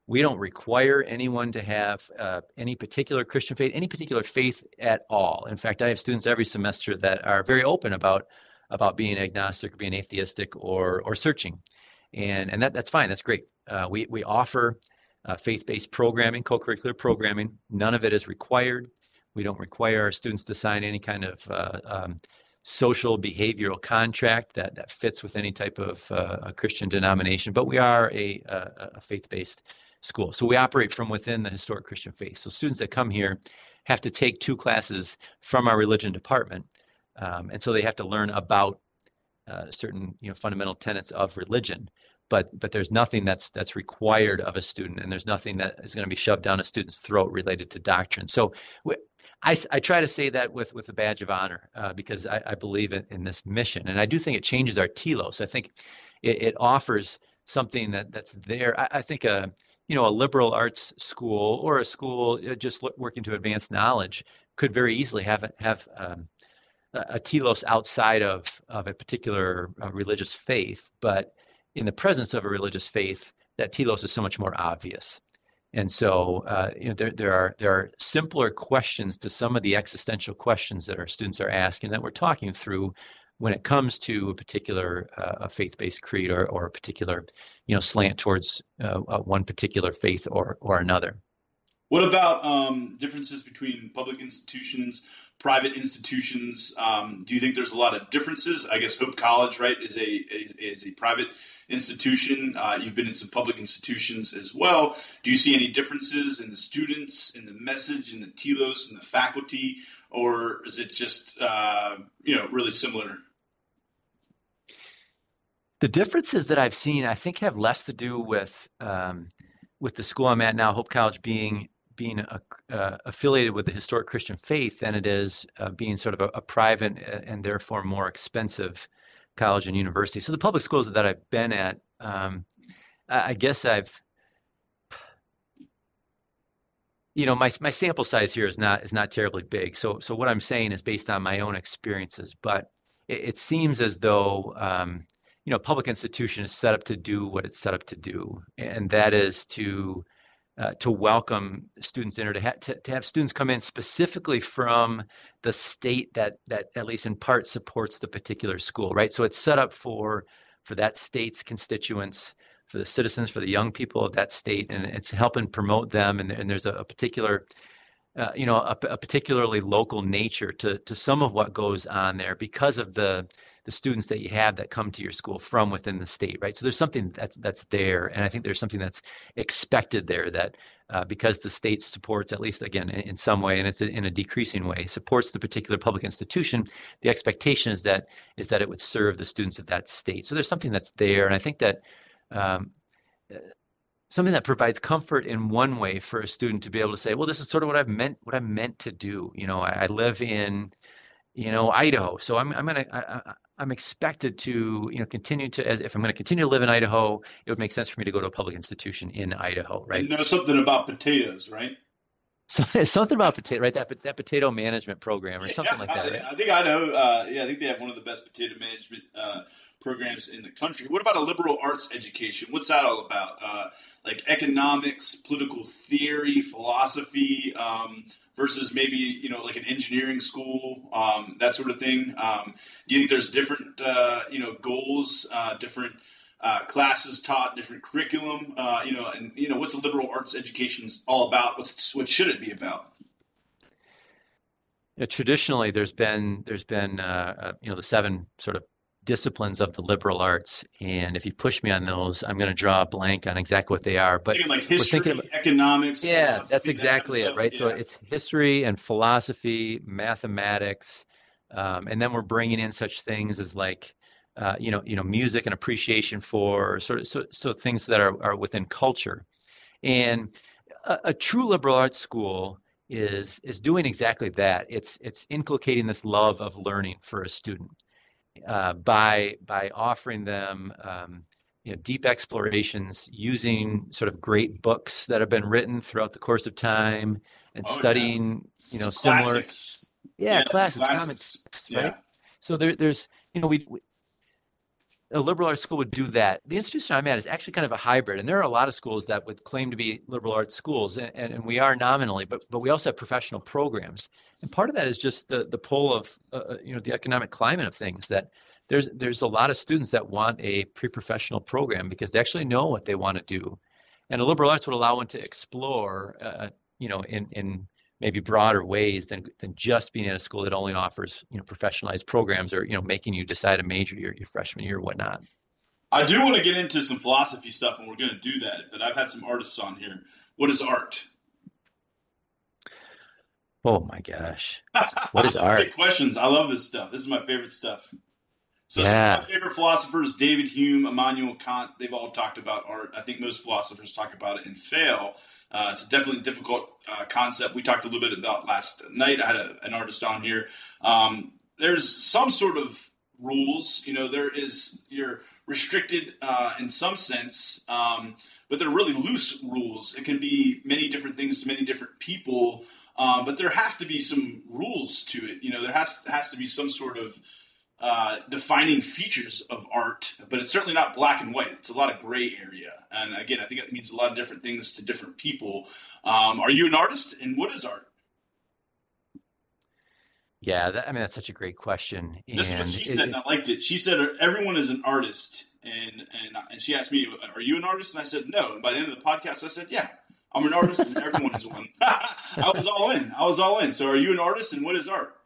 We don't require anyone to have uh, any particular Christian faith, any particular faith at all. In fact, I have students every semester that are very open about about being agnostic or being atheistic or or searching, and and that that's fine. That's great. Uh, we we offer uh, faith-based programming, co-curricular programming. None of it is required. We don't require our students to sign any kind of uh, um, social behavioral contract that, that fits with any type of uh, Christian denomination, but we are a, a, a faith based school. So we operate from within the historic Christian faith. So students that come here have to take two classes from our religion department. Um, and so they have to learn about uh, certain you know fundamental tenets of religion but but there's nothing that's that's required of a student and there's nothing that is going to be shoved down a student's throat related to doctrine. So I, I try to say that with with a badge of honor uh, because I, I believe in, in this mission and I do think it changes our telos. I think it, it offers something that that's there. I, I think a you know a liberal arts school or a school uh, just working to advance knowledge could very easily have have um, a telos outside of of a particular uh, religious faith but in the presence of a religious faith, that telos is so much more obvious. And so, uh, you know, there, there are there are simpler questions to some of the existential questions that our students are asking that we're talking through when it comes to a particular uh, a faith-based creed or, or a particular, you know, slant towards uh, uh one particular faith or or another. What about um, differences between public institutions private institutions. Um, do you think there's a lot of differences? I guess Hope College, right, is a is a private institution. Uh, you've been in some public institutions as well. Do you see any differences in the students, in the message, in the telos, in the faculty, or is it just uh, you know really similar? The differences that I've seen, I think, have less to do with um, with the school I'm at now, Hope College being being a, uh, affiliated with the historic Christian faith than it is uh, being sort of a, a, private and therefore more expensive college and university. So the public schools that I've been at, um, I, I guess I've, you know, my my sample size here is not is not terribly big. So so what I'm saying is based on my own experiences, but it, it seems as though. Um, you know, public institution is set up to do what it's set up to do, and that is to uh, to welcome students in or to, ha- to, to have students come in specifically from the state that that at least in part supports the particular school right? So it's set up for for that state's constituents for the citizens for the young people of that state and it's helping promote them and, and there's a, a particular uh, you know a, a particularly local nature to to some of what goes on there because of the the students that you have that come to your school from within the state, right? So there's something that's that's there, and I think there's something that's expected there that uh, because the state supports, at least again in, in some way, and it's in a decreasing way, supports the particular public institution. The expectation is that is that it would serve the students of that state. So there's something that's there, and I think that. Um, something that provides comfort in one way for a student to be able to say, well, this is sort of what I've meant, what I'm meant to do. You know, I, I live in, you know, Idaho, so I'm I'm gonna I, I'm expected to, you know, continue to, as if I'm going to continue to live in Idaho, it would make sense for me to go to a public institution in Idaho, right? Know something about potatoes, right? So, something about potato, right? That that potato management program or something yeah, like that. I, right? I think Idaho, uh, yeah, I think they have one of the best potato management uh, programs in the country. What about a liberal arts education? What's that all about? Uh, like economics, political theory, philosophy, um, versus maybe you know like an engineering school, um, that sort of thing. Um, do you think there's different uh, you know goals, uh, different uh, classes taught, different curriculum? Uh, you know, and you know what's a liberal arts education is all about? What's what should it be about? traditionally, there's been there's been uh, uh, you know the seven sort of disciplines of the liberal arts. And if you push me on those, I'm going to draw a blank on exactly what they are. But like history, thinking about, economics. Yeah, that's exactly that kind of it, right? Yeah. So it's history and philosophy, mathematics, um, and then we're bringing in such things as like. Uh, you know, you know, music and appreciation for sort of so, so things that are, are within culture, and a, a true liberal arts school is is doing exactly that. It's it's inculcating this love of learning for a student uh, by by offering them um, you know, deep explorations using sort of great books that have been written throughout the course of time and oh, studying yeah. you know Some similar classics. yeah, yeah classics, classics. comics right so there, there's you know we, we a liberal arts school would do that. The institution I'm at is actually kind of a hybrid, and there are a lot of schools that would claim to be liberal arts schools, and, and, and we are nominally, but but we also have professional programs, and part of that is just the the pull of uh, uh, you know the economic climate of things that there's there's a lot of students that want a pre-professional program because they actually know what they want to do, and a liberal arts would allow one to explore, uh, you know, in in maybe broader ways than than just being at a school that only offers you know professionalized programs or you know making you decide a major your, your freshman year or whatnot. I do want to get into some philosophy stuff, and we're going to do that. But I've had some artists on here. What is art? Oh my gosh, what is art? Big questions. I love this stuff. This is my favorite stuff. So yeah. some of my favorite philosophers, David Hume, Immanuel Kant, they've all talked about art. I think most philosophers talk about it and fail. Uh, it's definitely a difficult uh, concept. We talked a little bit about last night. I had a, an artist on here. Um, there's some sort of rules. You know, there is you're restricted uh, in some sense, um, but they're really loose rules. It can be many different things to many different people, um, but there have to be some rules to it. You know, there has has to be some sort of uh, defining features of art, but it's certainly not black and white. It's a lot of gray area. And again, I think it means a lot of different things to different people. Um, are you an artist? And what is art? Yeah, that, I mean that's such a great question. This is what she said, it, and I liked it. She said everyone is an artist, and and and she asked me, "Are you an artist?" And I said, "No." And by the end of the podcast, I said, "Yeah, I'm an artist, and everyone is one." I was all in. I was all in. So, are you an artist, and what is art?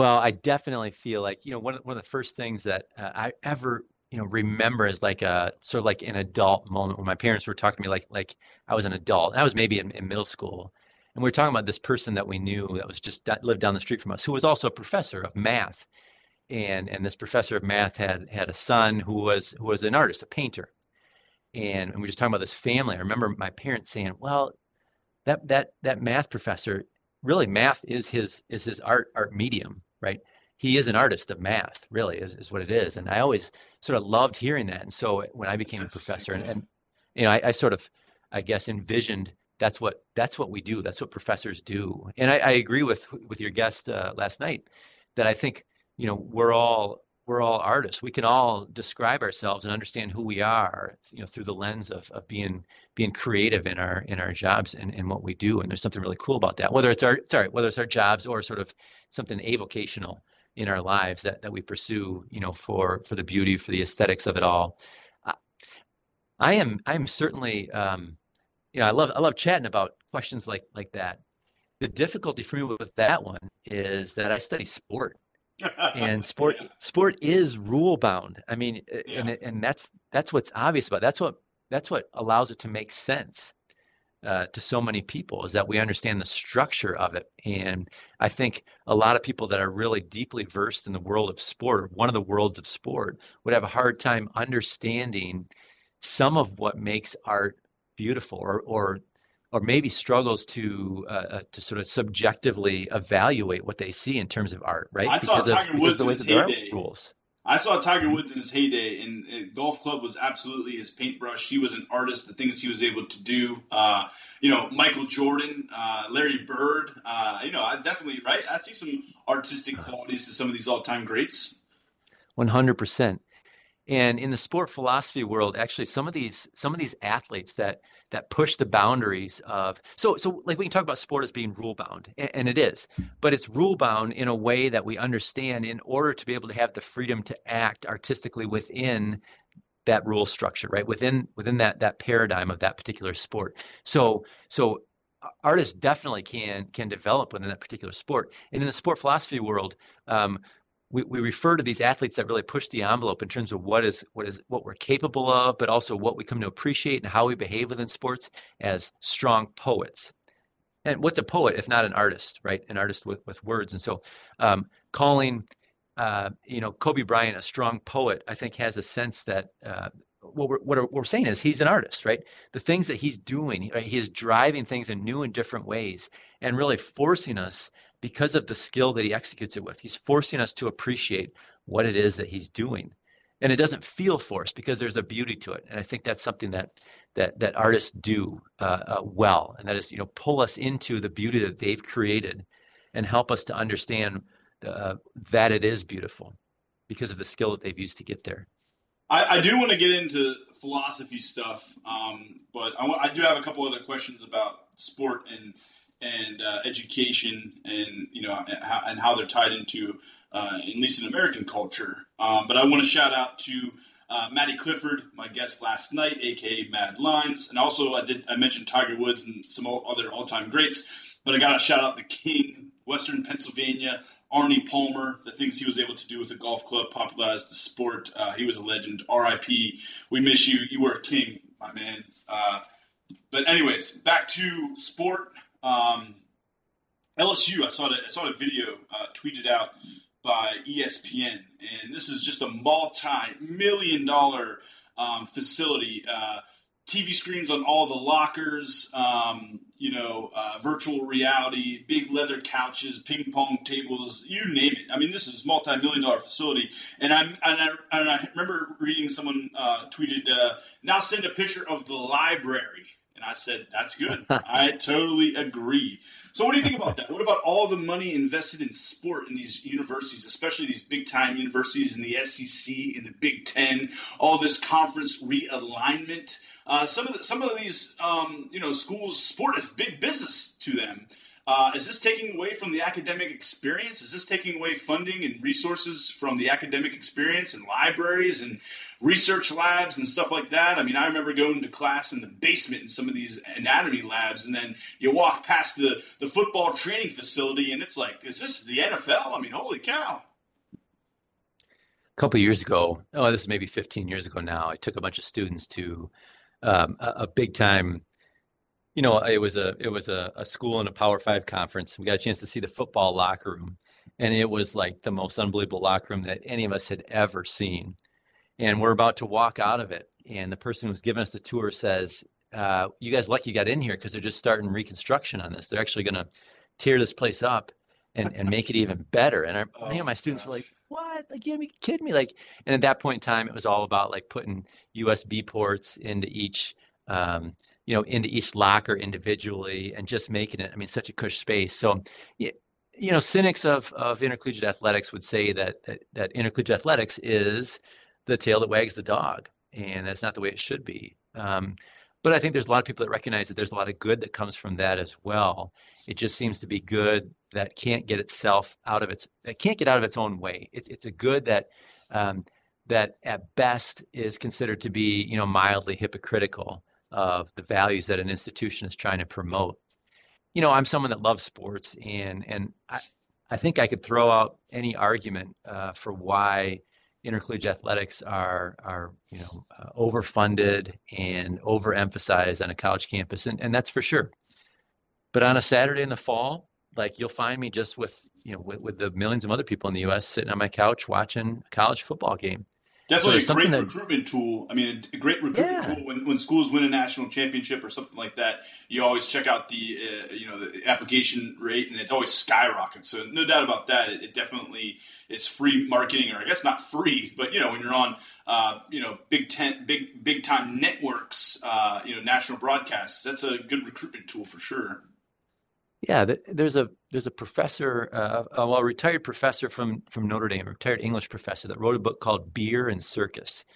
Well, I definitely feel like you know one of, one of the first things that uh, I ever you know remember is like a sort of like an adult moment when my parents were talking to me like like I was an adult. And I was maybe in, in middle school. And we were talking about this person that we knew that was just lived down the street from us who was also a professor of math. And and this professor of math had had a son who was who was an artist a painter. And, and we were just talking about this family. I remember my parents saying well that that that math professor really math is his is his art art medium, right? He is an artist of math, really, is, is what it is. And I always sort of loved hearing that. And so when I became a professor, and, and you know, I, I, sort of, I guess, envisioned that's what that's what we do. That's what professors do. And I, I agree with with your guest uh, last night that I think you know we're all we're all artists. We can all describe ourselves and understand who we are, you know, through the lens of, of being being creative in our in our jobs and, and what we do. And there's something really cool about that. Whether it's our sorry, whether it's our jobs or sort of something avocational in our lives that, that we pursue, you know, for for the beauty, for the aesthetics of it all. I, I am I am certainly um, you know, I love I love chatting about questions like like that. The difficulty for me with that one is that I study sport and sport yeah. sport is rule bound. I mean, yeah. and and that's that's what's obvious about. It. That's what that's what allows it to make sense uh, to so many people is that we understand the structure of it. And I think a lot of people that are really deeply versed in the world of sport, one of the worlds of sport, would have a hard time understanding some of what makes art beautiful or or or maybe struggles to uh, uh, to sort of subjectively evaluate what they see in terms of art, right? I because saw Tiger of, Woods in his heyday. Rules. I saw Tiger Woods in his heyday, and, and, golf club was absolutely his paintbrush. He was an artist. The things he was able to do, uh, you know, Michael Jordan, uh, Larry Bird. Uh, you know, I definitely right. I see some artistic qualities to some of these all-time greats. One hundred percent. And in the sport philosophy world, actually, some of these some of these athletes that that push the boundaries of so so like we can talk about sport as being rule bound, and, and it is, but it's rule bound in a way that we understand in order to be able to have the freedom to act artistically within that rule structure, right? Within within that that paradigm of that particular sport. So so artists definitely can can develop within that particular sport. And in the sport philosophy world, um, we, we refer to these athletes that really push the envelope in terms of what is what is what we're capable of, but also what we come to appreciate and how we behave within sports as strong poets. And what's a poet if not an artist, right? An artist with, with words. And so um, calling uh, you know Kobe Bryant a strong poet, I think has a sense that uh, what we're, what we're saying is he's an artist, right? The things that he's doing, right? he is driving things in new and different ways and really forcing us because of the skill that he executes it with. He's forcing us to appreciate what it is that he's doing. And it doesn't feel forced because there's a beauty to it. And I think that's something that that that artists do uh, uh, well, and that is you know pull us into the beauty that they've created, and help us to understand uh, that it is beautiful because of the skill that they've used to get there. I, I do want to get into philosophy stuff, um, but I, I do have a couple other questions about sport and and uh, education and you know and how, they're tied into uh, at least in American culture. Um, but I want to shout out to uh, Maddie Clifford, my guest last night, aka Mad Lines, and also I did I mentioned Tiger Woods and some other all time greats. But I got to shout out the King, Western Pennsylvania, Arnie Palmer, the things he was able to do with the golf club, popularized the sport. Uh, he was a legend. R.I.P. We miss you. You were a king, my man. Uh, but anyways, back to sport. Um, LSU, I saw I saw a video uh, tweeted out by ESPN, and this is just a multi-million dollar um, facility. Uh, TV screens on all the lockers, um, you know, uh, virtual reality, big leather couches, ping pong tables, you name it. I mean, this is multi-million dollar facility. And and I, and I remember reading someone uh, tweeted, uh, "Now send a picture of the library." And I said, "That's good. I totally agree." So, what do you think about that? What about all the money invested in sport in these universities, especially these big time universities in the SEC, in the Big Ten, all this conference realignment? Uh, some of the, some of these um, you know schools sport is big business to them. Uh, is this taking away from the academic experience? Is this taking away funding and resources from the academic experience and libraries and research labs and stuff like that? I mean, I remember going to class in the basement in some of these anatomy labs, and then you walk past the, the football training facility, and it's like, is this the NFL? I mean, holy cow. A couple years ago, oh, this is maybe 15 years ago now, I took a bunch of students to um, a, a, big time. You know, it was a it was a, a school and a Power Five conference. We got a chance to see the football locker room, and it was like the most unbelievable locker room that any of us had ever seen. And we're about to walk out of it, and the person who's giving us the tour says, uh, "You guys lucky you got in here because they're just starting reconstruction on this. They're actually going to tear this place up and, and make it even better." And I, oh, man, my students gosh. were like, what? Like, you kidding me? Like, and at that point in time, it was all about like putting USB ports into each, um, you know, into each locker individually and just making it, I mean, such a cush space. So, you know, cynics of, of intercollegiate athletics would say that, that, that intercollegiate athletics is the tail that wags the dog. And that's not the way it should be. Um, but I think there's a lot of people that recognize that there's a lot of good that comes from that as well. It just seems to be good that can't get itself out of its it can't get out of its own way. It's it's a good that um, that at best is considered to be you know mildly hypocritical of the values that an institution is trying to promote. You know, I'm someone that loves sports, and and I, I think I could throw out any argument uh, for why intercollegiate athletics are are you know uh, overfunded and overemphasized on a college campus, and, and that's for sure. But on a Saturday in the fall, like you'll find me just with you know with, with the millions of other people in the U.S. sitting on my couch watching a college football game. Definitely so a great that, recruitment tool. I mean, a great recruitment yeah. tool when, when schools win a national championship or something like that. You always check out the uh, you know the application rate, and it always skyrockets. So no doubt about that. It, it, definitely is free marketing, or I guess not free, but you know when you're on uh, you know big ten big big time networks, uh, you know national broadcasts, that's a good recruitment tool for sure. Yeah, there's a there's a professor, uh, a well, retired professor from from Notre Dame, a retired English professor that wrote a book called Beer and Circus,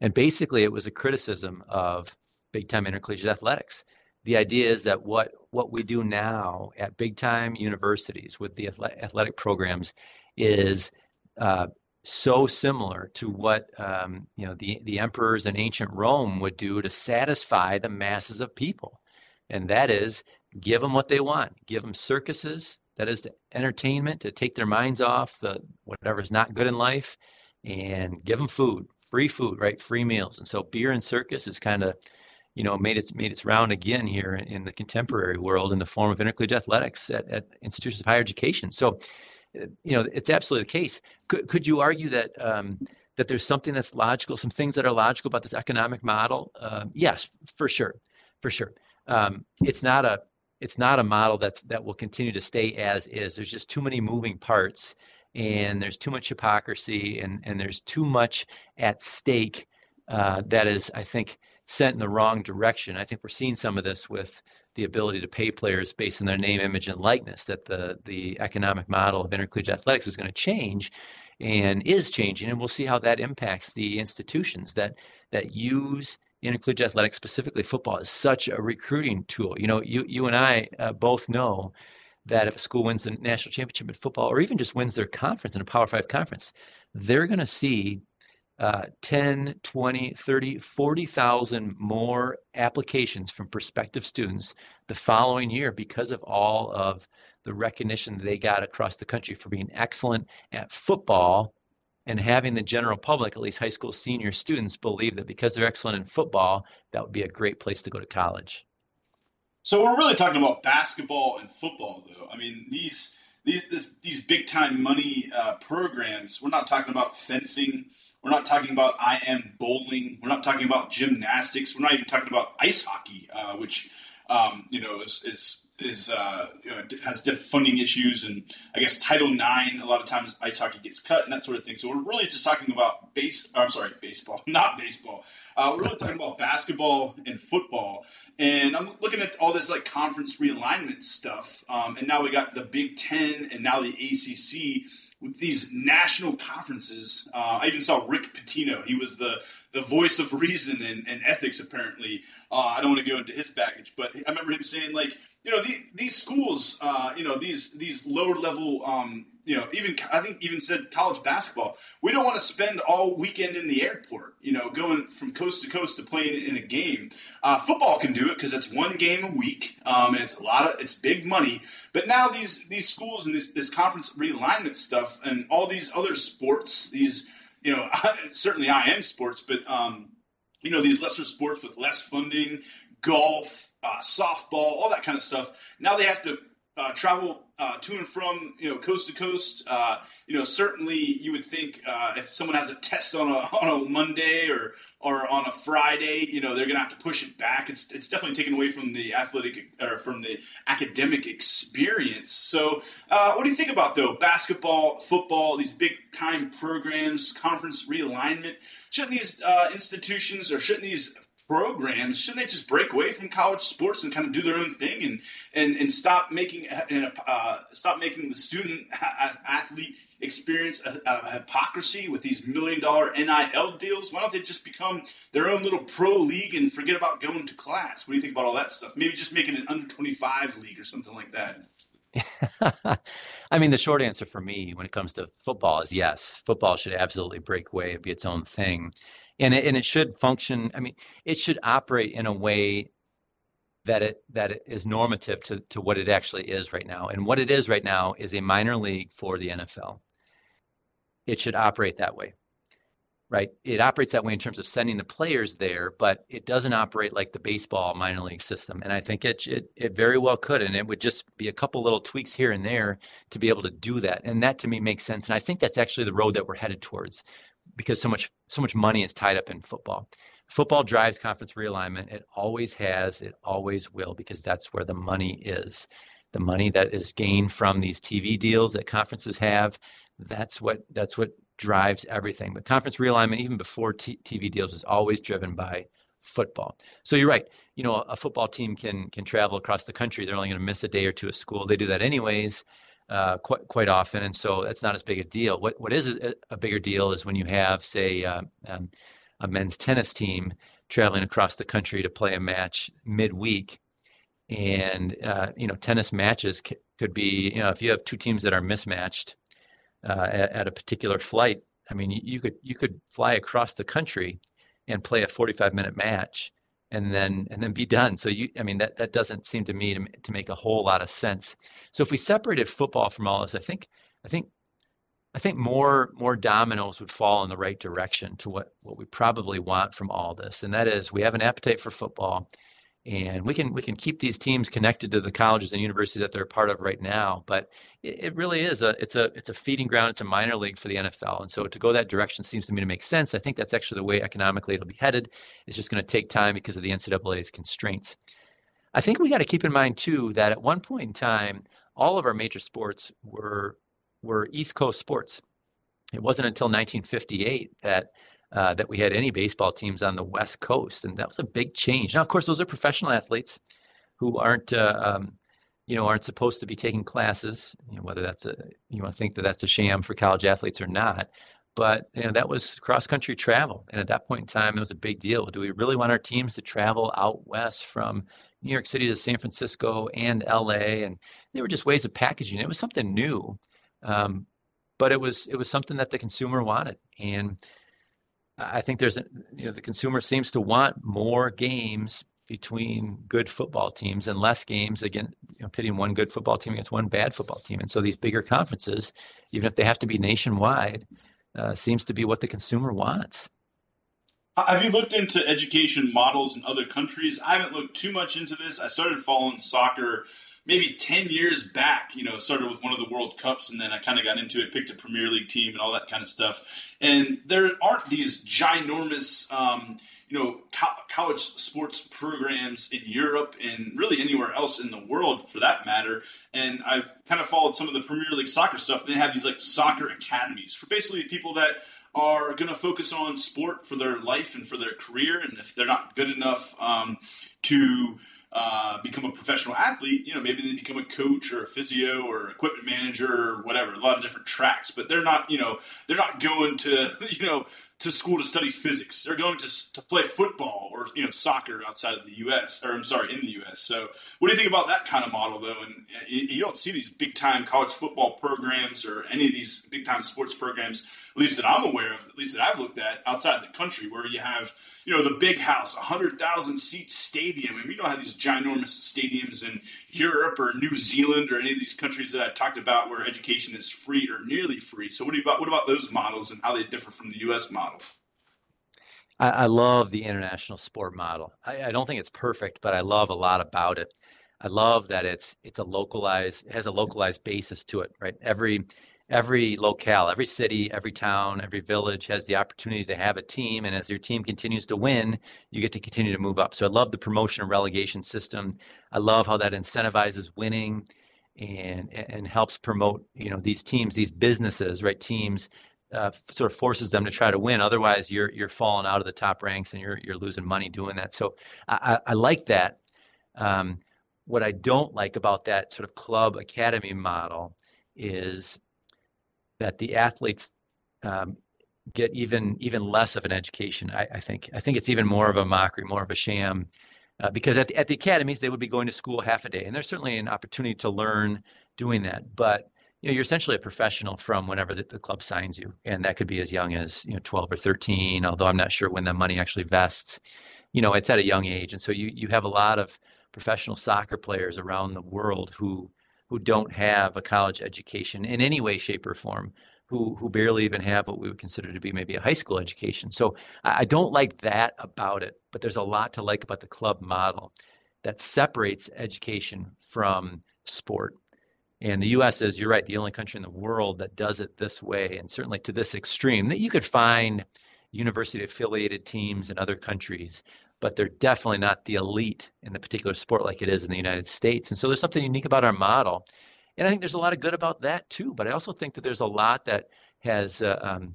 and basically it was a criticism of big time intercollegiate athletics. The idea is that what what we do now at big time universities with the athletic programs is uh, so similar to what um, you know the the emperors in ancient Rome would do to satisfy the masses of people, and that is give them what they want. Give them circuses that is entertainment to take their minds off the whatever's not good in life and give them food free food right? Free meals. And so beer and circus is kind of you know made its made its round again here in the contemporary world in the form of intercollegiate athletics at, at institutions of higher education. So you know it's absolutely the case. Could, could you argue that um, that there's something that's logical some things that are logical about this economic model? Uh, yes for sure for sure. Um, it's not a it's not a model that's that will continue to stay as is. There's just too many moving parts, and there's too much hypocrisy, and and there's too much at stake uh, that is, I think, sent in the wrong direction. I think we're seeing some of this with the ability to pay players based on their name, image, and likeness. That the the economic model of intercollegiate athletics is going to change, and is changing, and we'll see how that impacts the institutions that that use intercollegiate athletics, specifically football, is such a recruiting tool. You know, you you and I uh, both know that if a school wins the national championship in football, or even just wins their conference in a Power Five conference, they're going to see uh, 10, 20, 30, 40,000 more applications from prospective students the following year because of all of the recognition they got across the country for being excellent at football and having the general public, at least high school senior students, believe that because they're excellent in football, that would be a great place to go to college. So we're really talking about basketball and football, though. I mean, these these this, these big time money uh, programs. We're not talking about fencing. We're not talking about IM bowling. We're not talking about gymnastics. We're not even talking about ice hockey, uh, which um, you know is, is is uh, you know, has funding issues, and I guess Title IX. A lot of times, ice hockey gets cut and that sort of thing. So we're really just talking about base. I'm sorry, baseball, not baseball. Uh, we're really talking about basketball and football. And I'm looking at all this like conference realignment stuff, um, and now we got the Big Ten and now the ACC with these national conferences. Uh, I even saw Rick Pitino. He was the the voice of reason and, and ethics. Apparently, uh, I don't want to go into his baggage, but I remember him saying like, you know, the, these schools, uh, you know, these these lower level um, you know, even I think even said college basketball. We don't want to spend all weekend in the airport, you know, going from coast to coast to playing in a game. Uh, football can do it because it's one game a week, um, and it's a lot of it's big money. But now these these schools and this, this conference realignment stuff and all these other sports, these you know, certainly IM sports, but um, you know, these lesser sports with less funding, golf, uh, softball, all that kind of stuff. Now they have to uh, travel uh, to and from you know coast to coast. Uh, you know, certainly you would think uh, if someone has a test on a on a Monday or or on a Friday, you know they're going to have to push it back. It's it's definitely taken away from the athletic or from the academic experience. So, uh, what do you think about though basketball, football, these big time programs, conference realignment? Shouldn't these uh, institutions or shouldn't these programs shouldn't they just break away from college sports and kind of do their own thing and and, and stop making uh, stop making the student athlete experience a, a, hypocrisy with these million dollar NIL deals? Why don't they just become their own little pro league and forget about going to class? What do you think about all that stuff? Maybe just make it an under twenty five league or something like that. I mean, the short answer for me when it comes to football is yes. Football should absolutely break away and be its own thing and it, and it should function. I mean, it should operate in a way that it that it is normative to to what it actually is right now. And what it is right now is a minor league for the NFL. It should operate that way, right? It operates that way in terms of sending the players there, but it doesn't operate like the baseball minor league system. And I think it it it very well could, and it would just be a couple little tweaks here and there to be able to do that. And that to me makes sense. And I think that's actually the road that we're headed towards because so much so much money is tied up in football. Football drives conference realignment. It always has. It always will because that's where the money is. The money that is gained from these TV deals that conferences have. That's what that's what drives everything. But conference realignment, even before t- TV deals, is always driven by football. So you're right. You know, a football team can can travel across the country. They're only going to miss a day or two of school. They do that anyways uh, quite quite often, and so that's not as big a deal. What what is a, bigger deal is when you have, say, uh, um, a men's tennis team traveling across the country to play a match midweek, and uh, you know tennis matches c- could be you know if you have two teams that are mismatched uh, at, at, a particular flight, I mean you, you could you could fly across the country and play a 45 minute match and then and then be done. So you, I mean, that that doesn't seem to me to, to make a whole lot of sense. So if we separated football from all this, I think I think I think more more dominoes would fall in the right direction to what what we probably want from all this, and that is we have an appetite for football and we can we can keep these teams connected to the colleges and universities that they're part of right now but it, it, really is a it's a it's a feeding ground it's a minor league for the NFL and so to go that direction seems to me to make sense. I think that's actually the way economically it'll be headed. It's just going to take time because of the NCAA's constraints. I think we got to keep in mind too that at one point in time all of our major sports were were East Coast sports. It wasn't until 1958 that uh, that we had any baseball teams on the West Coast, and that was a big change. Now, of course, those are professional athletes who aren't, uh, um, you know, aren't supposed to be taking classes. You know, whether that's a you want to think that that's a sham for college athletes or not, but you know that was cross country travel, and at that point in time, it was a big deal. Do we really want our teams to travel out west from New York City to San Francisco and L.A. And they were just ways of packaging. It was something new, um, but it was it was something that the consumer wanted, and I think there's you know the consumer seems to want more games between good football teams and less games again you know, pitting one good football team against one bad football team. And so these bigger conferences even if they have to be nationwide uh, seems to be what the consumer wants. Have you looked into education models in other countries? I haven't looked too much into this. I started following soccer maybe 10 years back, you know, started with one of the World Cups and then I kind of got into it, picked a Premier League team and all that kind of stuff. And there aren't these ginormous, um, you know, co- college sports programs in Europe and really anywhere else in the world for that matter. And I've kind of followed some of the Premier League soccer stuff. They have these like soccer academies for basically people that are going to focus on sport for their life and for their career. And if they're not good enough um, to uh, become a professional athlete, you know, maybe they become a coach or a physio or equipment manager or whatever, a lot of different tracks, but they're not, you know, they're not going to, you know, to school to study physics. They're going to, to play football or, you know, soccer outside of the U.S. or I'm sorry, in the U.S. So what do you think about that kind of model though? And you, you don't see these big time college football programs or any of these big time sports programs, at least that I'm aware of, at least that I've looked at outside the country where you have, you know, the big house, 100,000 seat stadium. And we don't have these ginormous stadiums in Europe or New Zealand or any of these countries that I talked about where education is free or nearly free. So what, about, what about those models and how they differ from the U.S. model? I, I love the international sport model. I, I don't think it's perfect, but I love a lot about it. I love that it's it's a localized it has a localized basis to it, right? Every every locale, every city, every town, every village has the opportunity to have a team. And as your team continues to win, you get to continue to move up. So I love the promotion and relegation system. I love how that incentivizes winning and and helps promote you know these teams, these businesses, right? Teams uh, sort of forces them to try to win. Otherwise, you're you're falling out of the top ranks and you're you're losing money doing that. So I, I like that. Um, what I don't like about that sort of club academy model is that the athletes um, get even even less of an education. I, I, think I think it's even more of a mockery, more of a sham, uh, because at the, at the academies they would be going to school half a day, and there's certainly an opportunity to learn doing that. But you know, you're essentially a professional from whenever the, the, club signs you, and that could be as young as you know 12 or 13. Although I'm not sure when that money actually vests. You know, it's at a young age, and so you you have a lot of professional soccer players around the world who who don't have a college education in any way, shape, or form, who who barely even have what we would consider to be maybe a high school education. So I don't like that about it, but there's a lot to like about the club model that separates education from sport. And the U.S. is, you're right, the only country in the world that does it this way, and certainly to this extreme. That you could find university affiliated teams in other countries but they're definitely not the elite in the particular sport like it is in the United States. And so there's something unique about our model. And I think there's a lot of good about that too. But I also think that there's a lot that has uh, um,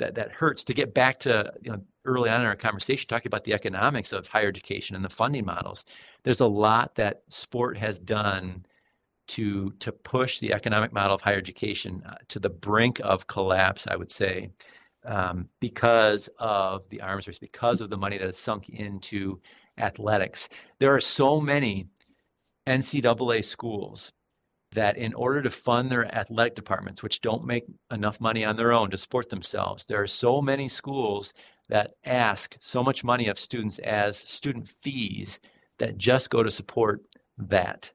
that that hurts. To get back to you know early on in our conversation, talking about the economics of higher education and the funding models, there's a lot that sport has done to to push the economic model of higher education uh, to the brink of collapse. I would say um, because of the arms race, because of the money that is sunk into athletics. There are so many NCAA schools that, in order to fund their athletic departments, which don't make enough money on their own to support themselves, there are so many schools that ask so much money of students as student fees that just go to support that.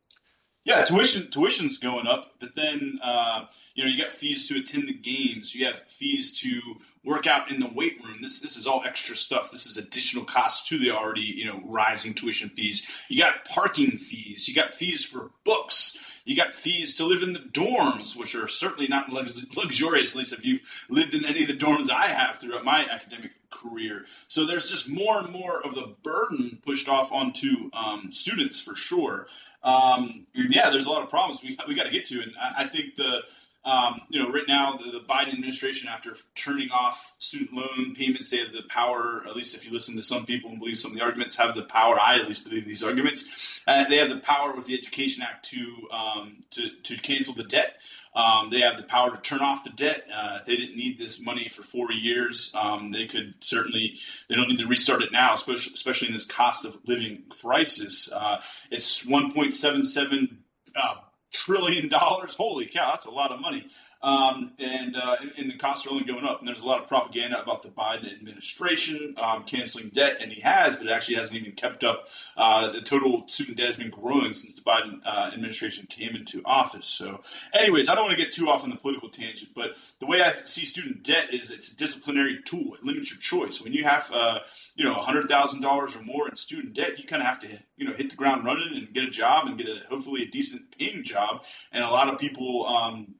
Yeah, tuition tuition's going up, but then uh, you know you got fees to attend the games. You have fees to work out in the weight room. This this is all extra stuff. This is additional costs to the already you know rising tuition fees. You got parking fees. You got fees for books. You got fees to live in the dorms, which are certainly not luxurious. At least if you've lived in any of the dorms I have throughout my academic career. So there's just more and more of the burden pushed off onto um, students for sure. Um, yeah, there's a lot of problems we, we got to get to, and I, I think the um, you know, right now the, the, Biden administration, after turning off student loan payments, they have the power. At least if you listen to some people and believe some of the arguments, have the power. I at least believe these arguments. Uh, they have the power with the Education Act to um, to to cancel the debt. Um, they have the power to turn off the debt. Uh, if they didn't need this money for four years, um, they could certainly. They don't need to restart it now, especially, especially in this cost of living crisis. Uh, it's 1.77 uh, trillion dollars. Holy cow, that's a lot of money. Um, and, uh, and, the costs are only going up. And there's a lot of propaganda about the Biden administration um, canceling debt, and he has, but it actually hasn't even kept up. Uh, the total student debt has been growing since the Biden uh, administration came into office. So, anyways, I don't want to get too off on the political tangent, but the way I see student debt is it's a disciplinary tool. It limits your choice. When you have, uh, you know, hundred thousand dollars or more in student debt, you kind of have to, you know, hit the ground running and get a job and get a hopefully a decent paying job. And a lot of people. Um,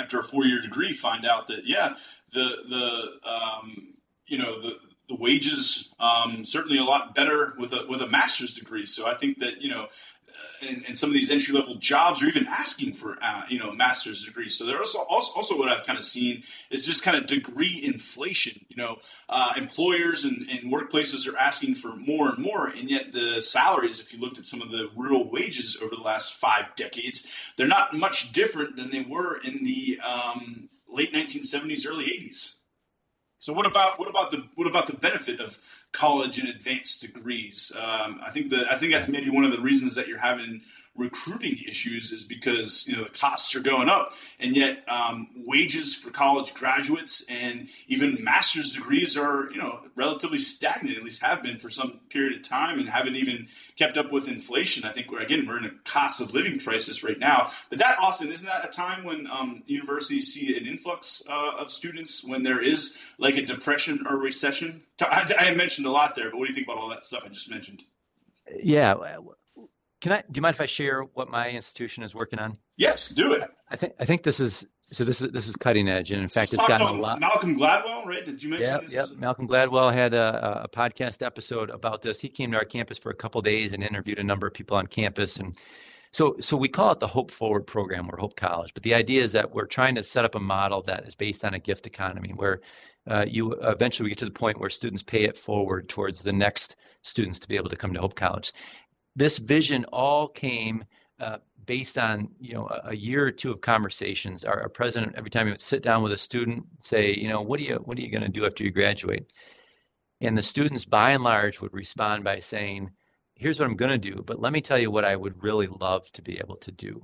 after a four year degree find out that yeah the the um, you know the the wages um, certainly a lot better with a with a master's degree. So I think that you know and, some of these entry level jobs are even asking for uh, you know master's degrees. So there's also, also, also what I've kind of seen is just kind of degree inflation. You know, uh, employers and, and, workplaces are asking for more and more, and yet the salaries, if you looked at some of the real wages over the last five decades, they're not much different than they were in the um, late 1970s, early 80s. So what about what about the what about the benefit of college and advanced degrees? Um, I think that I think that's maybe one of the reasons that you're having recruiting issues is because you know the costs are going up, and yet um, wages for college graduates and even master's degrees are you know relatively stagnant. At least have been for some period of time, and haven't even kept up with inflation. I think we're again we're in a cost of living crisis right now. But that often isn't that a time when um, universities see an influx uh, of students when there is like a depression or recession. I, I mentioned a lot there, but what do you think about all that stuff I just mentioned? Yeah, can I? Do you mind if I share what my institution is working on? Yes, do it. I think I think this is so. This is this is cutting edge, and in fact, it's gotten a lot. Malcolm Gladwell, right? Did you mention yep, this? Yep. Malcolm Gladwell had a, a, podcast episode about this. He came to our campus for a couple days and interviewed a number of people on campus, and so so we call it the Hope Forward program or Hope College. But the idea is that we're trying to set up a model that is based on a gift economy, where uh, you eventually we get to the point where students pay it forward towards the next students to be able to come to Hope College this vision all came uh, based on you know a, a, year or two of conversations. Our, our, president, every time he would sit down with a student, say, you know, what are you what are you going to do after you graduate? And the students, by and large, would respond by saying, "Here's what I'm going to do, but let me tell you what I would really love to be able to do."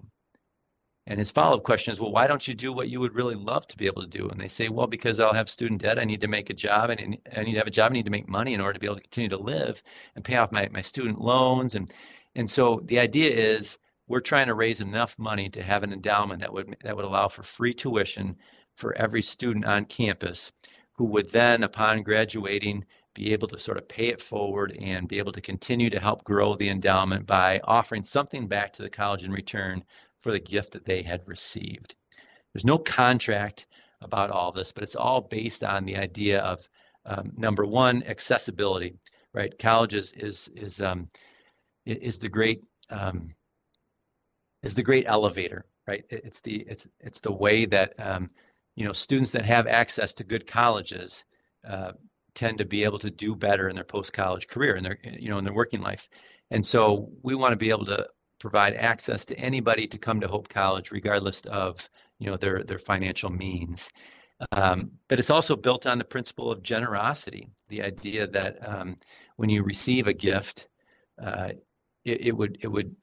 And his follow-up question is, well, why don't you do what you would really love to be able to do? And they say, well, because I'll have student debt. I need to make a job and I need to have a job. I need to make money in order to be able to continue to live and pay off my, my student loans. And, and so the idea is we're trying to raise enough money to have an endowment that would, that would allow for free tuition for every student on campus who would then, upon graduating, be able to sort of pay it forward and be able to continue to help grow the endowment by offering something back to the college in return for the gift that they had received. There's no contract about all this, but it's all based on the idea of um, number one, accessibility. Right, college is is is um, is the great um, is the great elevator. Right, it's the it's it's the way that um, you know students that have access to good colleges uh, tend to be able to do better in their post college career and their you know in their working life. And so we want to be able to provide access to anybody to come to Hope College, regardless of you know their their financial means. Um, but it's also built on the principle of generosity, the idea that um, when you receive a gift, uh, it, it, would it would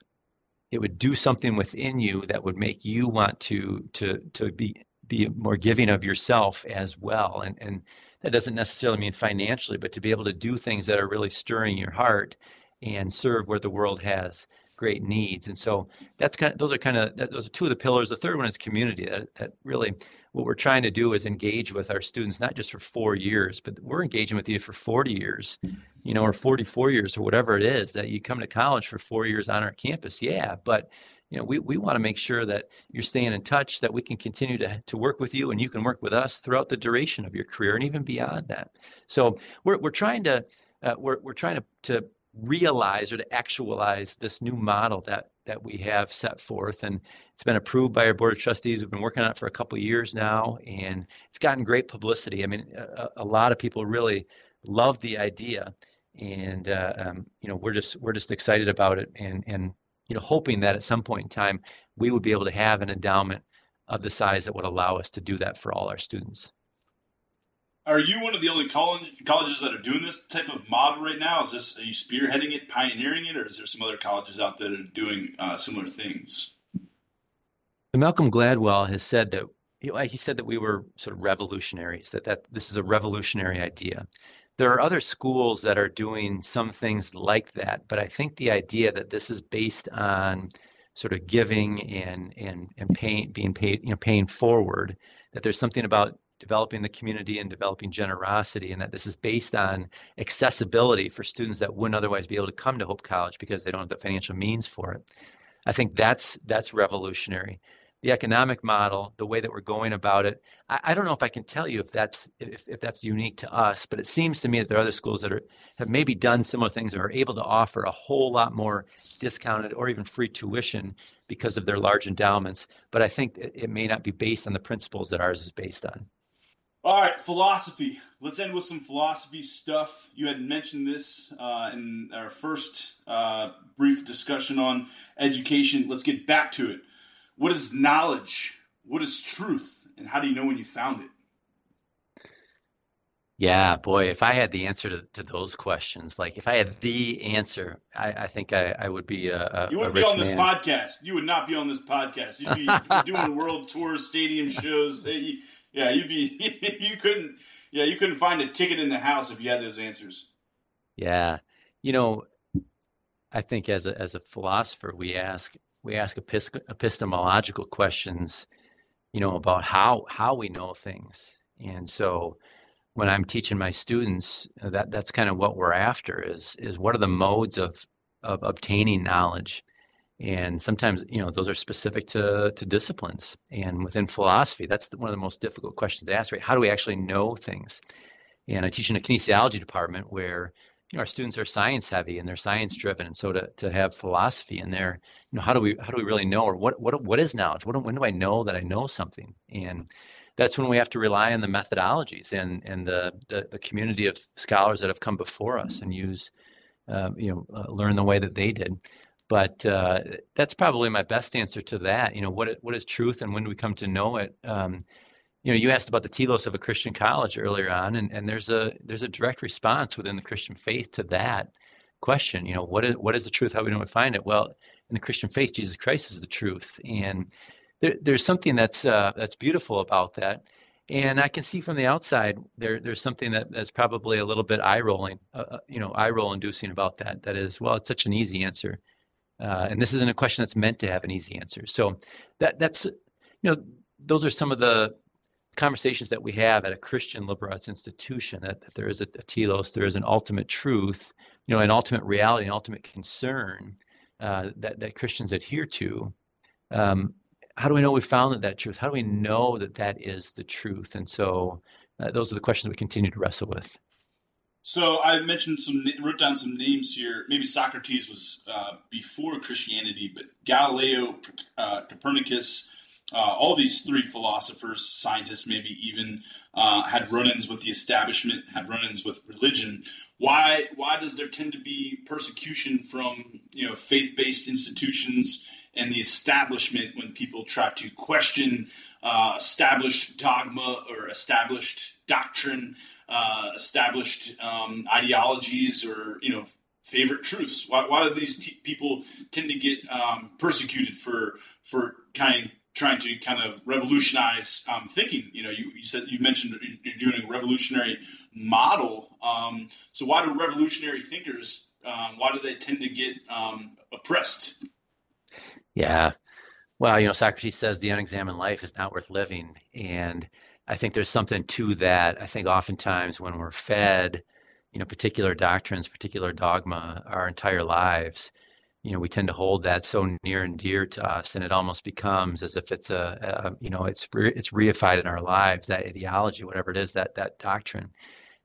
it would do something within you that would make you want to to to be be more giving of yourself as well. And and that doesn't necessarily mean financially, but to be able to do things that are really stirring your heart and serve where the world has great needs. And so that's kind of those are kind of those are two of the pillars. The third one is community. That, that really what we're trying to do is engage with our students not just for four years, but we're engaging with you for 40 years, you know, or 44 years or whatever it is that you come to college for four years on our campus. Yeah, but you know, we, we want to make sure that you're staying in touch, that we can continue to, to work with you and you can work with us throughout the duration of your career and even beyond that. So we're, we're trying to uh, we're, we're trying to, to realize or to actualize this new model that that we have set forth. And it's been approved by our board of trustees. We've been working on it for a couple of years now and it's gotten great publicity. I mean a, a lot of people really love the idea and uh, um, you know we're just we're just excited about it and and you know hoping that at some point in time we would be able to have an endowment of the size that would allow us to do that for all our students are you one of the only college, colleges that are doing this type of model right now? Is this are you spearheading it, pioneering it, or is there some other colleges out there that are doing uh, similar things? Malcolm Gladwell has said that he said that we were sort of revolutionaries, that, that this is a revolutionary idea. There are other schools that are doing some things like that, but I think the idea that this is based on sort of giving and and and paying being paid you know paying forward that there's something about developing the community and developing generosity and that this is based on accessibility for students that wouldn't otherwise be able to come to Hope College because they don't have the financial means for it. I think that's that's revolutionary the economic model, the way that we're going about it. I, I, don't know if I can tell you if that's if, if that's unique to us, but it seems to me that there are other schools that are have maybe done similar things or are able to offer a whole lot more discounted or even free tuition because of their large endowments. But I think it, it may not be based on the principles that ours is based on. All right, philosophy. Let's end with some philosophy stuff. You had mentioned this uh, in our first uh, brief discussion on education. Let's get back to it. What is knowledge? What is truth? And how do you know when you found it? Yeah, boy, if I had the answer to, to those questions, like if I had the answer, I, I think I, I would be a, a You wouldn't a be on this man. podcast. You would not be on this podcast. You'd be doing world tours, stadium shows. Yeah, you'd be. You couldn't. Yeah, you couldn't find a ticket in the house if you had those answers. Yeah, you know, I think as a as a philosopher, we ask we ask epistemological questions, you know, about how how we know things. And so when I'm teaching my students, that that's kind of what we're after is is what are the modes of of obtaining knowledge. And sometimes, you know, those are specific to, to disciplines. And within philosophy, that's one of the most difficult questions to ask, right? How do we actually know things? And I teach in a kinesiology department where you know, our students are science heavy and they're science driven. And so to, to have philosophy in there, you know, how do we how do we really know or what what what is knowledge? What when do I know that I know something? And that's when we have to rely on the methodologies and and the the, the community of scholars that have come before us and use uh, you know uh, learn the way that they did. But uh, that's probably my best answer to that. You know, what what is truth and when do we come to know it? Um, you know, you asked about the telos of a Christian college earlier on, and, and there's a there's a direct response within the Christian faith to that question. You know, what is what is the truth? How we don't find it? Well, in the Christian faith, Jesus Christ is the truth, and there, there's something that's uh, that's beautiful about that. And I can see from the outside there there's something that that's probably a little bit eye rolling, uh, uh, you know, eye roll inducing about that. That is, well, it's such an easy answer, uh, and this isn't a question that's meant to have an easy answer. So that that's you know those are some of the conversations that we have at a Christian liberal arts institution that, that there is a, a, telos, there is an ultimate truth, you know, an ultimate reality, an ultimate concern uh, that that Christians adhere to. Um, how do we know we found that, that truth? How do we know that that is the truth? And so, uh, those are the questions we continue to wrestle with. So I mentioned some, wrote down some names here. Maybe Socrates was uh, before Christianity, but Galileo, uh, Copernicus, uh, all these three philosophers, scientists, maybe even uh, had run-ins with the establishment, had run-ins with religion. Why? Why does there tend to be persecution from you know faith-based institutions and the establishment when people try to question uh, established dogma or established doctrine, uh, established um, ideologies, or you know favorite truths? Why, why do these t- people tend to get um, persecuted for for kind trying to kind of revolutionize um, thinking. You know, you, you, said you mentioned you're doing a revolutionary model. Um, so why do revolutionary thinkers? Um, why do they tend to get um, oppressed? Yeah, well, you know, Socrates says the unexamined life is not worth living, and I think there's something to that. I think oftentimes when we're fed, you know, particular doctrines, particular dogma, our entire lives you know we tend to hold that so near and dear to us. And it almost becomes as if it's a, a you know it's re, it's reified in our lives that ideology whatever it is that that doctrine.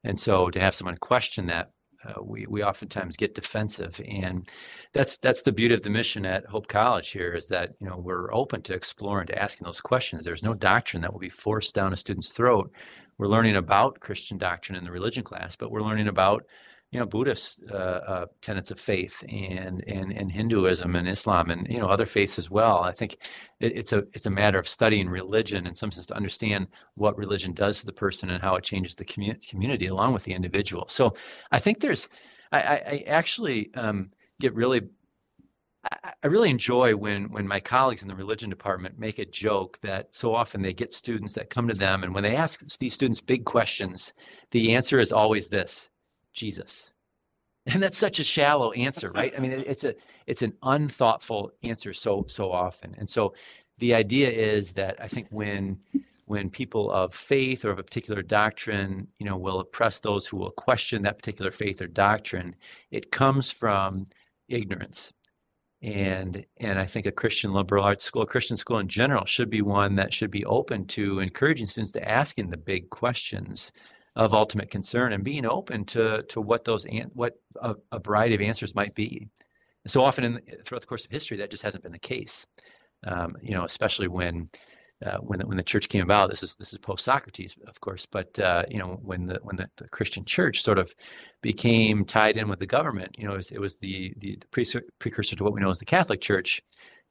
And so to have someone question that uh, we we oftentimes get defensive. And that's that's the beauty of the mission at Hope College here is that you know we're open to exploring to asking those questions. There's no doctrine that will be forced down a student's throat. We're learning about Christian doctrine in the religion class but we're learning about you know Buddhist uh, uh, tenets of faith and, and and Hinduism and Islam and you know other faiths as well. I think it, it's a it's a matter of studying religion in some sense to understand what religion does to the person and how it changes the commu- community along with the individual. So I think there's I, I actually um, get really I, I really enjoy when when my colleagues in the religion department make a joke that so often they get students that come to them and when they ask these students big questions, the answer is always this, Jesus. And that's such a shallow answer, right? I mean, it's a it's an unthoughtful answer so so often. And so the idea is that I think when when people of faith or of a particular doctrine, you know, will oppress those who will question that particular faith or doctrine, it comes from ignorance and and I think a Christian liberal arts school, a Christian school in general, should be one that should be open to encouraging students to asking the big questions of ultimate concern and being open to to what those what a, a variety of answers might be. so often in, throughout the course of history, that just hasn't been the case. Um, you know, especially when uh, when the, when the church came about. This is this is post Socrates, of course, but uh, you know when the when the, the, Christian church sort of became tied in with the government, you know, it was, it was the the, the precursor to what we know as the Catholic Church.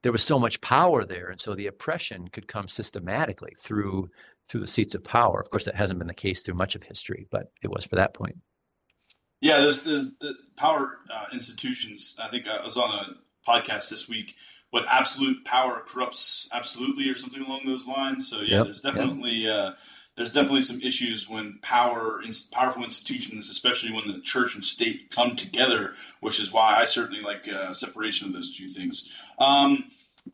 There was so much power there, and so the oppression could come systematically through through the seats of power. Of course, that hasn't been the case through much of history, but it was for that point. Yeah, there's, there's the power uh, institutions. I think I was on a podcast this week but absolute power corrupts absolutely, or something along those lines. So yeah, yep. there's definitely yep. uh, there's definitely some issues when power powerful institutions, especially when the church and state come together, which is why I certainly like uh, separation of those two things. Um,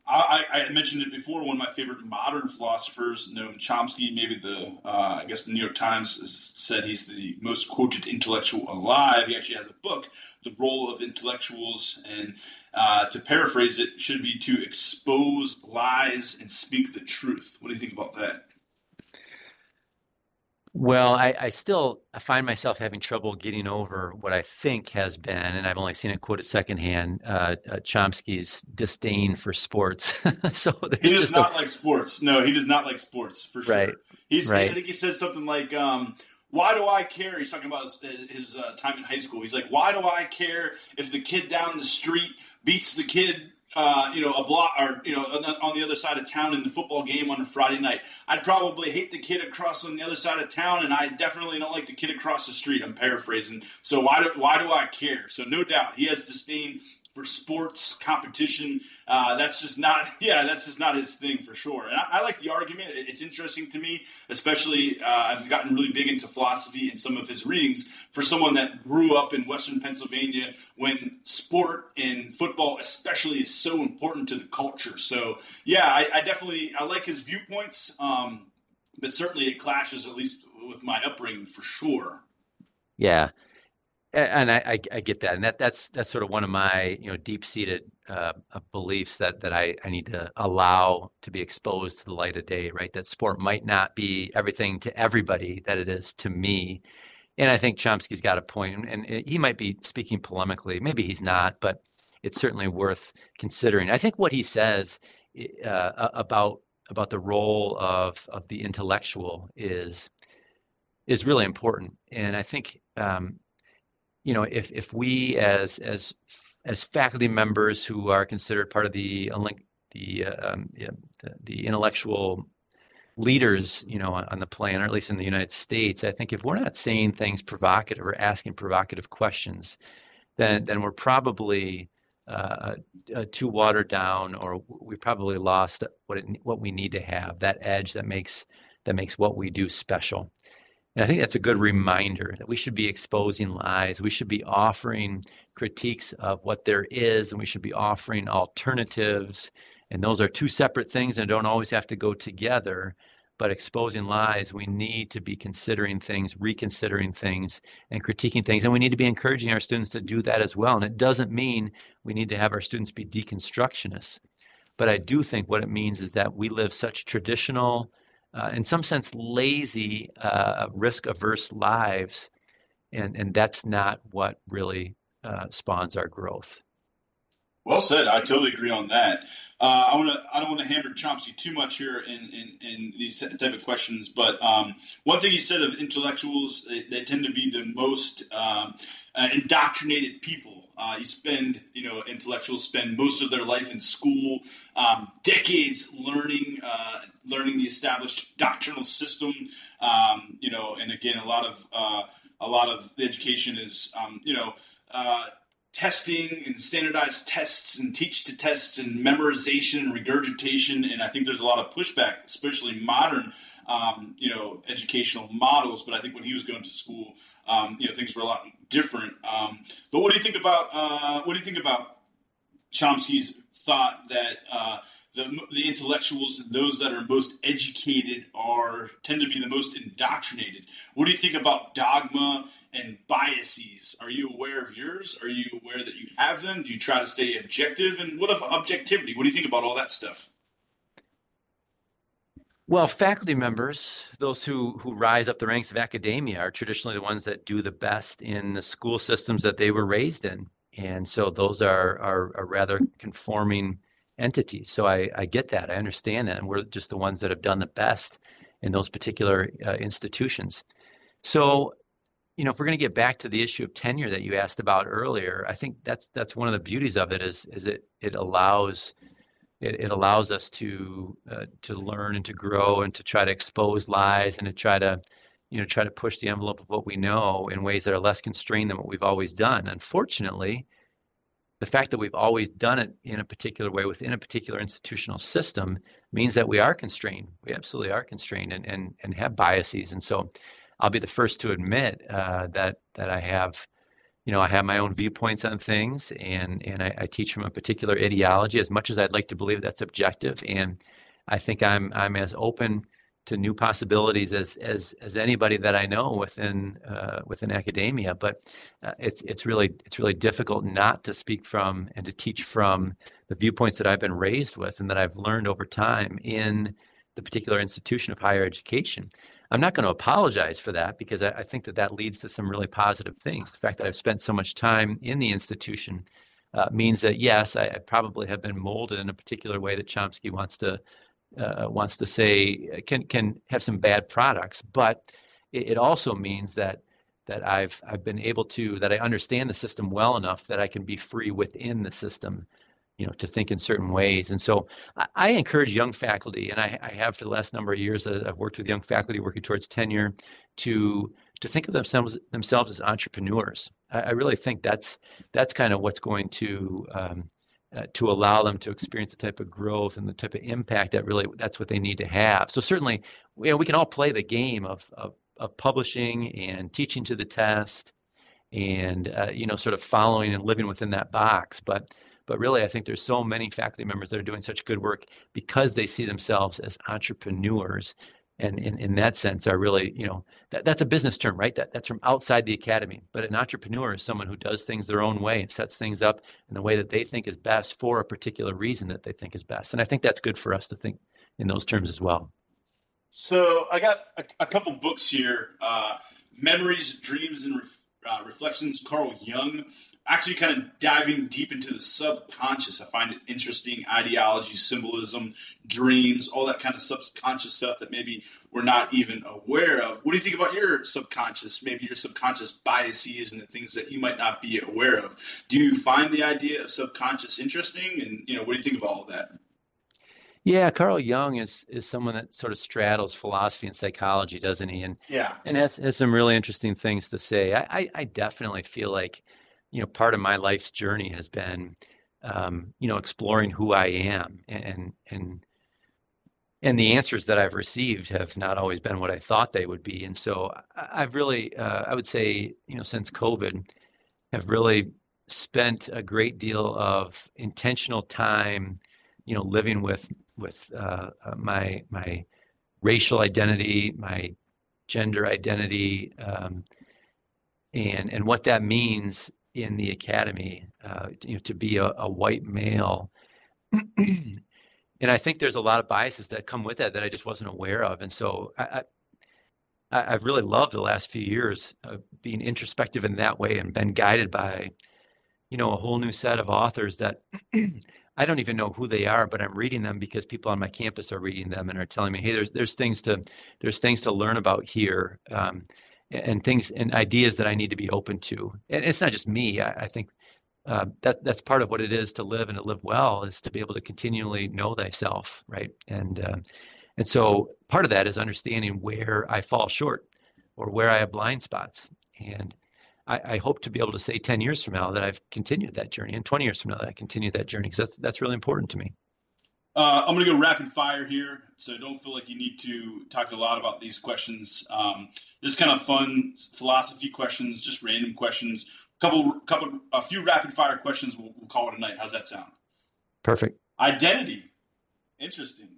I, I, mentioned it before. One of my favorite modern philosophers, Noam Chomsky, maybe the uh, I guess the New York Times has said he's the most quoted intellectual alive. He actually has a book, "The Role of Intellectuals," and uh, to paraphrase it, should be to expose lies and speak the truth. What do you think about that? Well, I, I still I find myself having trouble getting over what I think has been, and I've only seen it quoted secondhand, uh, uh, Chomsky's disdain for sports. so he does not a... like sports. No, he does not like sports for sure. Right. He's. Right. I think he said something like, um, "Why do I care?" He's talking about his, his uh, time in high school. He's like, "Why do I care if the kid down the street beats the kid uh, you know, a block or you know, on the other side of town in the football game on a Friday night. I'd probably hate the kid across on the other side of town, and I definitely don't like the kid across the street. I'm paraphrasing. So why do why do I care? So no doubt he has disdain for sports competition. Uh, that's just not, yeah, that's just not his thing for sure. And I, I like the argument. It's interesting to me, especially uh, I've gotten really big into philosophy in some of his readings. For someone that grew up in Western Pennsylvania, when sport and football, especially, is so important to the culture. So yeah, I, I definitely I like his viewpoints, um, but certainly it clashes at least with my upbringing for sure. Yeah, and I, I, I, get that, and that that's that's sort of one of my you know deep seated uh, beliefs that that I, I need to allow to be exposed to the light of day. Right, that sport might not be everything to everybody that it is to me, and I think Chomsky's got a point, and, and he might be speaking polemically. Maybe he's not, but it's certainly worth considering. I think what he says uh, about about the role of of the intellectual is is really important, and I think. Um, you know, if if we as as as faculty members who are considered part of the the um, yeah, the, intellectual leaders, you know, on, on the planet, or at least in the United States, I think if we're not saying things provocative or asking provocative questions, then then we're probably uh, uh, too watered down, or we probably lost what it, what we need to have that edge that makes that makes what we do special. And I think that's a good reminder that we should be exposing lies. We should be offering critiques of what there is, and we should be offering alternatives. And those are two separate things and don't always have to go together. But exposing lies, we need to be considering things, reconsidering things, and critiquing things. And we need to be encouraging our students to do that as well. And it doesn't mean we need to have our students be deconstructionists. But I do think what it means is that we live such traditional, uh, in some sense, lazy, uh, risk averse lives. And, and that's not what really uh, spawns our growth. Well said. I totally agree on that. Uh, I want to. I don't want to hammer Chomsky too much here in, in, in these type of questions, but um, one thing he said of intellectuals, they, they tend to be the most um, uh, indoctrinated people uh, you spend, you know, intellectuals spend most of their life in school, um, decades learning, uh, learning the established doctrinal system. Um, you know, and again, a lot of uh, a lot of the education is, um, you know, uh, testing and standardized tests and teach to tests and memorization and regurgitation. And I think there's a lot of pushback, especially modern, um, you know, educational models. But I think when he was going to school, um, you know, things were a lot different. Um, but what do you think about uh, what do you think about Chomsky's thought that uh, the, the intellectuals and those that are most educated are tend to be the most indoctrinated. What do you think about dogma and biases? Are you aware of yours? Are you aware that you have them? Do you try to stay objective? And what of objectivity? What do you think about all that stuff? Well, faculty members, those who, who rise up the ranks of academia, are traditionally the ones that do the best in the school systems that they were raised in. And so those are, are, are rather conforming entities. So I, I get that. I understand that. And we're just the ones that have done the best in those particular uh, institutions. So, you know, if we're going to get back to the issue of tenure that you asked about earlier, I think that's that's one of the beauties of it is is it it allows it, it allows us to uh, to learn and to grow and to try to expose lies and to try to you know try to push the envelope of what we know in ways that are less constrained than what we've always done. Unfortunately, the fact that we've always done it in a particular way within a particular institutional system means that we are constrained. We absolutely are constrained and, and, and have biases. And so I'll be the first to admit uh, that that I have, you know, I have my own viewpoints on things and, and I, I teach from a particular ideology as much as I'd like to believe that's objective. And I think I'm I'm as open to new possibilities as as as anybody that I know within uh, within academia. But uh, it's it's really it's really difficult not to speak from and to teach from the viewpoints that I've been raised with and that I've learned over time in the particular institution of higher education. I'm not going to apologize for that because I, I think that that leads to some really positive things. The fact that I've spent so much time in the institution. Uh, means that yes, I, I, probably have been molded in a particular way that Chomsky wants to uh, wants to say uh, can can have some bad products, but it, it, also means that that I've I've been able to that I understand the system well enough that I can be free within the system, you know, to think in certain ways. And so I, I encourage young faculty, and I, I, have for the last number of years. Uh, I've worked with young faculty working towards tenure to to think of themselves themselves as entrepreneurs. I, I really think that's that's kind of what's going to um, uh, to allow them to experience the type of growth and the type of impact that really that's what they need to have. So certainly, you know, we can all play the game of of, of publishing and teaching to the test, and uh, you know, sort of following and living within that box. But but really, I think there's so many faculty members that are doing such good work because they see themselves as entrepreneurs and in, in that sense are really you know that, that's a business term right? That, that's from outside the academy. But an entrepreneur is someone who does things their own way and sets things up in the way that they think is best for a particular reason that they think is best. And i think that's good for us to think in those terms as well. So i got a, a couple books here. Uh, memories dreams and uh, reflections carl jung actually kind of diving deep into the subconscious. I find it interesting ideology, symbolism, dreams, all that kind of subconscious stuff that maybe we're not even aware of. What do you think about your subconscious, maybe your subconscious biases and the things that you might not be aware of? Do you find the idea of subconscious interesting? And, you know, what do you think about all of that? Yeah, Carl Jung is is someone that sort of straddles philosophy and psychology, doesn't he? And yeah, and has has some really interesting things to say. I I, I definitely feel like you know, part of my life's journey has been, um, you know, exploring who I am and and and the answers that I've received have not always been what I thought they would be. And so I've really, uh, I would say, you know, since COVID, have really spent a great deal of intentional time, you know, living with with uh, uh my my racial identity, my gender identity, um, and and what that means in the academy, uh, you know, to be a, a white male. and I think there's a lot of biases that come with that that I just wasn't aware of. And so I, I, have really loved the last few years of being introspective in that way and been guided by, you know, a whole new set of authors that I don't even know who they are, but I'm reading them because people on my campus are reading them and are telling me, hey, there's there's things to there's things to learn about here. Um, and things and ideas that I need to be open to. And it's not just me. I, I think uh, that that's part of what it is to live and to live well is to be able to continually know thyself, right? And uh, and so part of that is understanding where I fall short or where I have blind spots. And I, I, hope to be able to say 10 years from now that I've continued that journey, and 20 years from now that I continue that journey, because that's that's really important to me. Uh, I'm going to go rapid fire here, so don't feel like you need to talk a lot about these questions. Um, just kind of fun philosophy questions, just random questions. Couple, couple, a few rapid fire questions. We'll, we'll call it a night. How's that sound? Perfect. Identity. Interesting.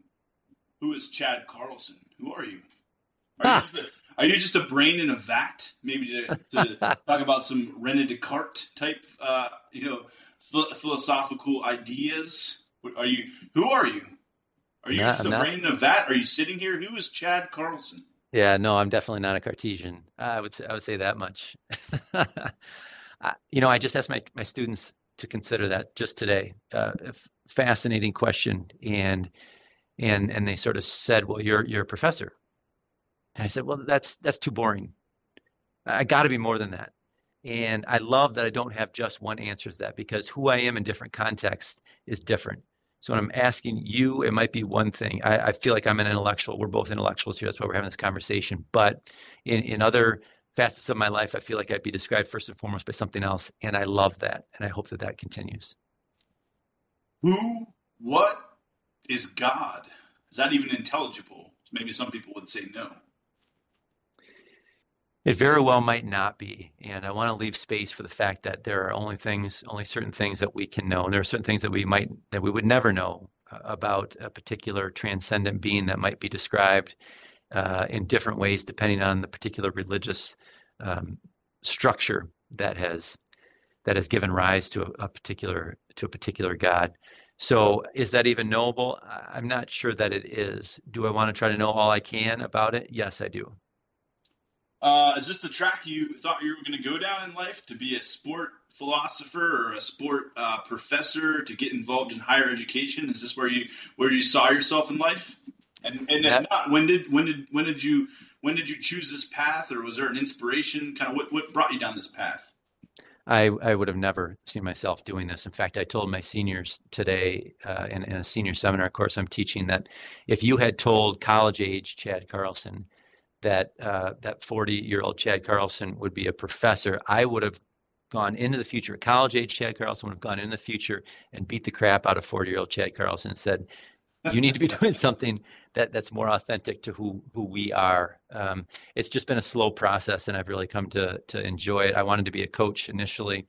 Who is Chad Carlson? Who are you? Are, ah. you, just a, are you just a brain in a vat? Maybe to, to talk about some Rene Descartes type, uh, you know, philosophical ideas. Are you? Who are you? Are you not, not, brain in a vat? Are you sitting here? Who is Chad Carlson? Yeah, no, I'm definitely not a Cartesian. I would say I would say that much. you know, I just asked my my students to consider that just today. Uh, fascinating question, and and and they sort of said, "Well, you're you're a professor," and I said, "Well, that's that's too boring. I got to be more than that." And I love that I don't have just one answer to that because who I am in different contexts is different. So when I'm asking you, it might be one thing. I, I, feel like I'm an intellectual. We're both intellectuals here. That's why we're having this conversation. But in, in other facets of my life, I feel like I'd be described first and foremost by something else. And I love that. And I hope that that continues. Who, what is God? Is that even intelligible? Maybe some people would say no. It very well might not be. And I want to leave space for the fact that there are only things, only certain things that we can know. And there are certain things that we might, that we would never know uh, about a particular transcendent being that might be described uh, in different ways depending on the particular religious um, structure that has that has given rise to a, a, particular to a particular God. So is that even knowable? I'm not sure that it is. Do I want to try to know all I can about it? Yes, I do. Uh, is this the track you thought you were going to go down in life to be a sport philosopher or a sport uh, professor to get involved in higher education? Is this where you where you saw yourself in life? And and if not, when did when did when did you when did you choose this path, or was there an inspiration? Kind of what what brought you down this path? I, I would have never seen myself doing this. In fact, I told my seniors today uh, in, in, a senior seminar course I'm teaching that if you had told college age Chad Carlson that uh, that 40 year old Chad Carlson would be a professor, I would have gone into the future. College age Chad Carlson would have gone in the future and beat the crap out of 40 year old Chad Carlson and said, "You need to be doing something that that's more authentic to who who we are." Um, it's just been a slow process, and I've really come to to enjoy it. I wanted to be a coach initially.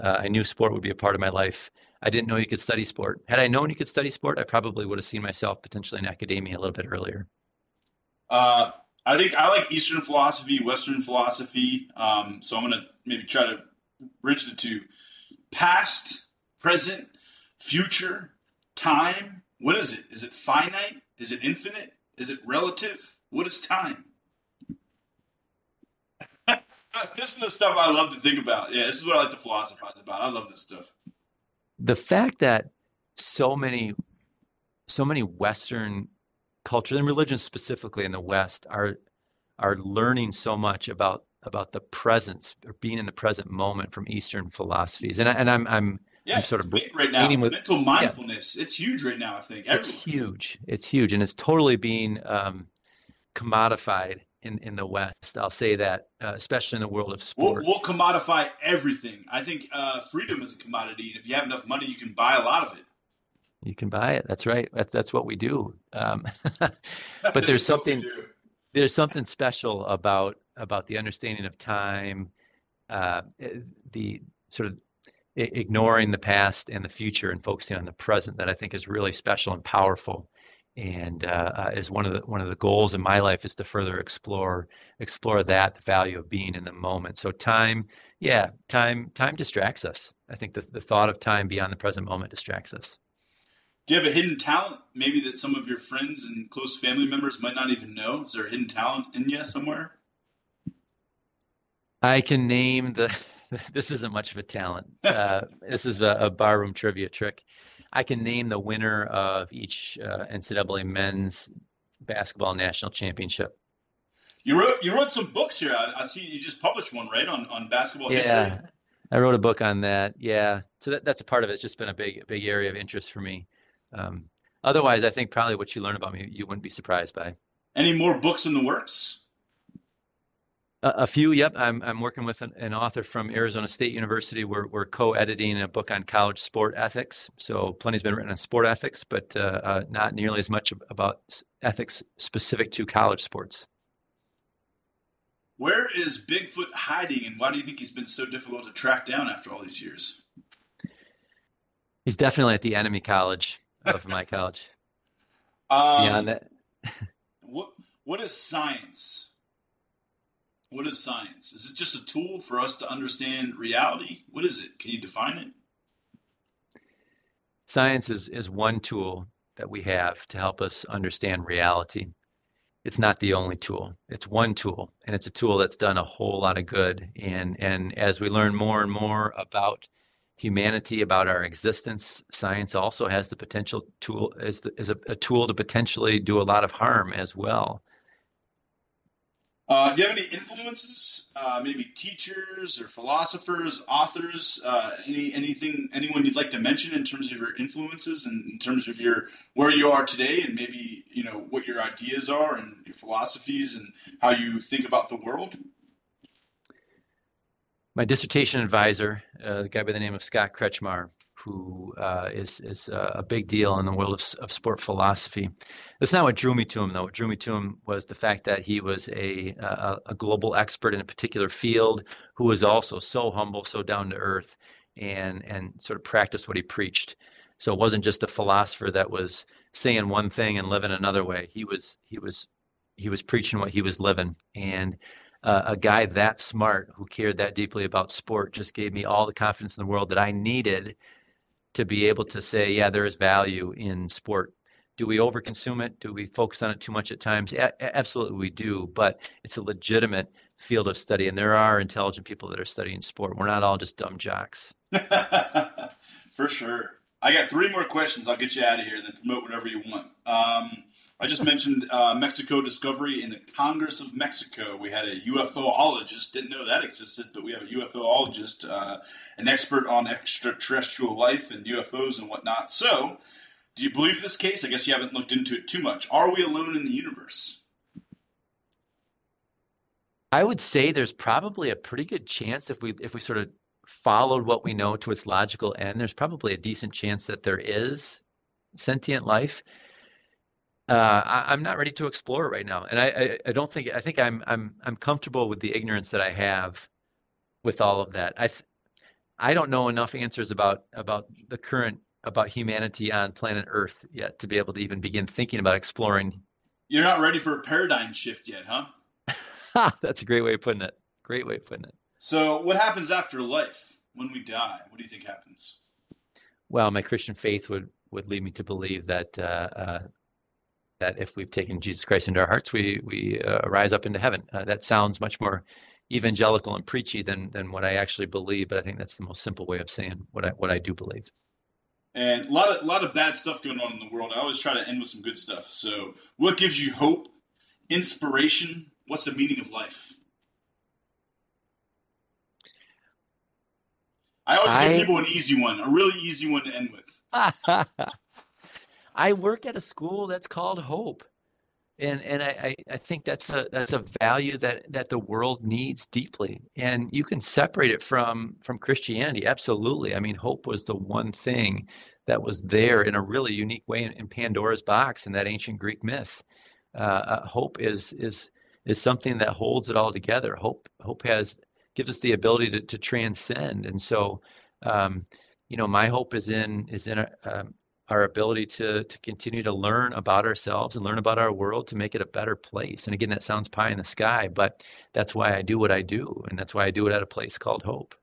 Uh, I knew sport would be a part of my life. I didn't know you could study sport. Had I known you could study sport, I probably would have seen myself potentially in academia a little bit earlier. Uh, I think I like Eastern philosophy, Western philosophy. Um, so I'm going to maybe try to bridge the two. Past, present, future, time. What is it? Is it finite? Is it infinite? Is it relative? What is time? this is the stuff I love to think about. Yeah, this is what I like to philosophize about. I love this stuff. The fact that so many, so many Western culture and religion specifically in the West are are learning so much about about the presence or being in the present moment from Eastern philosophies. And I, and I'm I'm yeah, I'm sort of right now. With, Mental mindfulness, yeah. it's huge right now. I think Everywhere. it's huge. It's huge, and it's totally being um, commodified in in the West. I'll say that, uh, especially in the world of sport. We'll, we'll commodify everything. I think uh, freedom is a commodity, and if you have enough money, you can buy a lot of it. You can buy it. That's right. That's that's what we do. Um, but there's something there's something special about about the understanding of time, uh, eh, the sort of ignoring the past and the future and focusing on the present that I think is really special and powerful. And uh, uh, is one of the one of the goals in my life is to further explore explore that the value of being in the moment. So time, yeah, time time distracts us. I think the the thought of time beyond the present moment distracts us. Do you have a hidden talent, maybe that some of your friends and close family members might not even know? Is there a hidden talent in you somewhere? I can name the. This isn't much of a talent. Uh, this is a, a, barroom trivia trick. I can name the winner of each uh, NCAA men's basketball national championship. You wrote you wrote some books here. I, I see you just published one, right, on on basketball yeah, history. I wrote a book on that. Yeah, so that, that's a part of it. It's just been a big big area of interest for me. Um, otherwise, I think probably what you learn about me, you wouldn't be surprised by. Any more books in the works? A, few, yep. I'm I'm working with an, an, author from Arizona State University. We're we're co-editing a book on college sport ethics. So plenty's been written on sport ethics, but uh, uh, not nearly as much about ethics specific to college sports. Where is Bigfoot hiding, and why do you think he's been so difficult to track down after all these years? He's definitely at the enemy college of my college. Um, Beyond that, what what is science? What is science? Is it just a tool for us to understand reality? What is it? Can you define it? Science is, is one tool that we have to help us understand reality. It's not the only tool. It's one tool, and it's a tool that's done a whole lot of good. And and as we learn more and more about humanity, about our existence, science also has the potential tool the, is a, a tool to potentially do a lot of harm as well. Uh, do you have any influences? Uh, maybe teachers or philosophers, authors? Uh, any anything anyone you'd like to mention in terms of your influences and in terms of your where you are today, and maybe you know what your ideas are and your philosophies and how you think about the world? My dissertation advisor, uh, a guy by the name of Scott Kretchmar, who uh, is is a big deal in the world of, of sport philosophy. That's not what drew me to him, though. What drew me to him was the fact that he was a, a, a global expert in a particular field, who was also so humble, so down to earth, and and sort of practiced what he preached. So it wasn't just a philosopher that was saying one thing and living another way. He was he was he was preaching what he was living, and uh, a guy that smart who cared that deeply about sport just gave me all the confidence in the world that I needed to be able to say, yeah, there is value in sport. Do we overconsume it? Do we focus on it too much at times? A- absolutely, we do. But it's a legitimate field of study, and there are intelligent people that are studying sport. We're not all just dumb jocks. For sure. I got three more questions. I'll get you out of here, then promote whatever you want. Um, I just mentioned uh, Mexico discovery in the Congress of Mexico. We had a UFOologist, didn't know that existed, but we have a UFOologist, uh, an expert on extraterrestrial life and UFOs and whatnot. So, do you believe this case? I guess you haven't looked into it too much. Are we alone in the universe? I would say there's probably a pretty good chance if we if we sort of followed what we know to its logical end, there's probably a decent chance that there is sentient life uh, I, am not ready to explore right now, and I, I, I, don't think I think I'm I'm I'm comfortable with the ignorance that I have with all of that. I th- I don't know enough answers about about the current about humanity on planet Earth yet to be able to even begin thinking about exploring. You're not ready for a paradigm shift yet, huh? That's a great way of putting it. Great way of putting it. So, what happens after life when we die? What do you think happens? Well, my Christian faith would would lead me to believe that uh, uh, that if we've taken Jesus Christ into our hearts, we we uh, rise up into heaven. Uh, that sounds much more evangelical and preachy than than what I actually believe, but I think that's the most simple way of saying what I what I do believe. And a lot of a lot of bad stuff going on in the world. I always try to end with some good stuff. So, what gives you hope, inspiration? What's the meaning of life? I always I... give people an easy one, a really easy one to end with. I work at a school that's called Hope. And and I, I think that's a that's a value that, that the world needs deeply. And you can separate it from from Christianity. Absolutely. I mean, hope was the one thing that was there in a really unique way in, in Pandora's box in that ancient Greek myth. Uh, uh, hope is is is something that holds it all together. Hope hope has gives us the ability to, to transcend. And so, um, you know, my hope is in is in a, um, our ability to to continue to learn about ourselves and learn about our world to make it a better place. And again, that sounds pie in the sky, but that's why I do what I do, and that's why I do it at a place called Hope.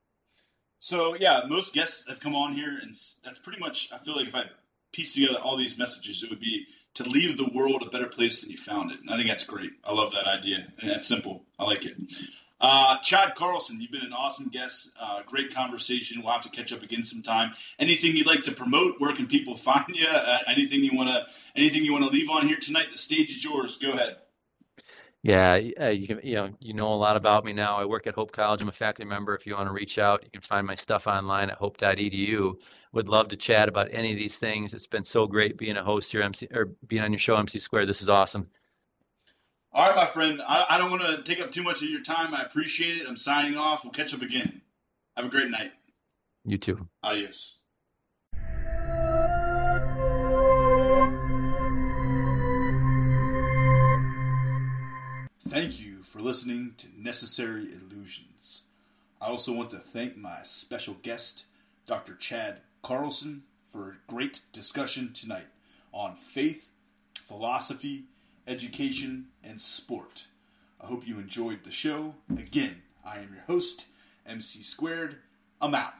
So yeah, most guests have come on here, and that's pretty much. I feel like if I piece together all these messages, it would be to leave the world a better place than you found it. And I think that's great. I love that idea, and that's simple. I like it. Uh, Chad Carlson, you've been an awesome guest. Uh, great conversation. We'll have to catch up again sometime. Anything you'd like to promote? Where can people find you? Uh, anything you want to anything you want to leave on here tonight? The stage is yours. Go ahead. Yeah, uh, you can you know you know a lot about me now. I work at Hope College. I'm a faculty member. If you want to reach out, you can find my stuff online at hope.edu. Would love to chat about any of these things. It's been so great being a host here, MC or being on your show, MC Square. This is awesome. All right, my friend. I, I don't want to take up too much of your time. I appreciate it. I'm signing off. We'll catch up again. Have a great night. You too. Adios. Thank you for listening to Necessary Illusions. I also want to thank my special guest, Dr. Chad Carlson, for a great discussion tonight on faith, philosophy, education, and sport. I hope you enjoyed the show. Again, I am your host, MC Squared. I'm out.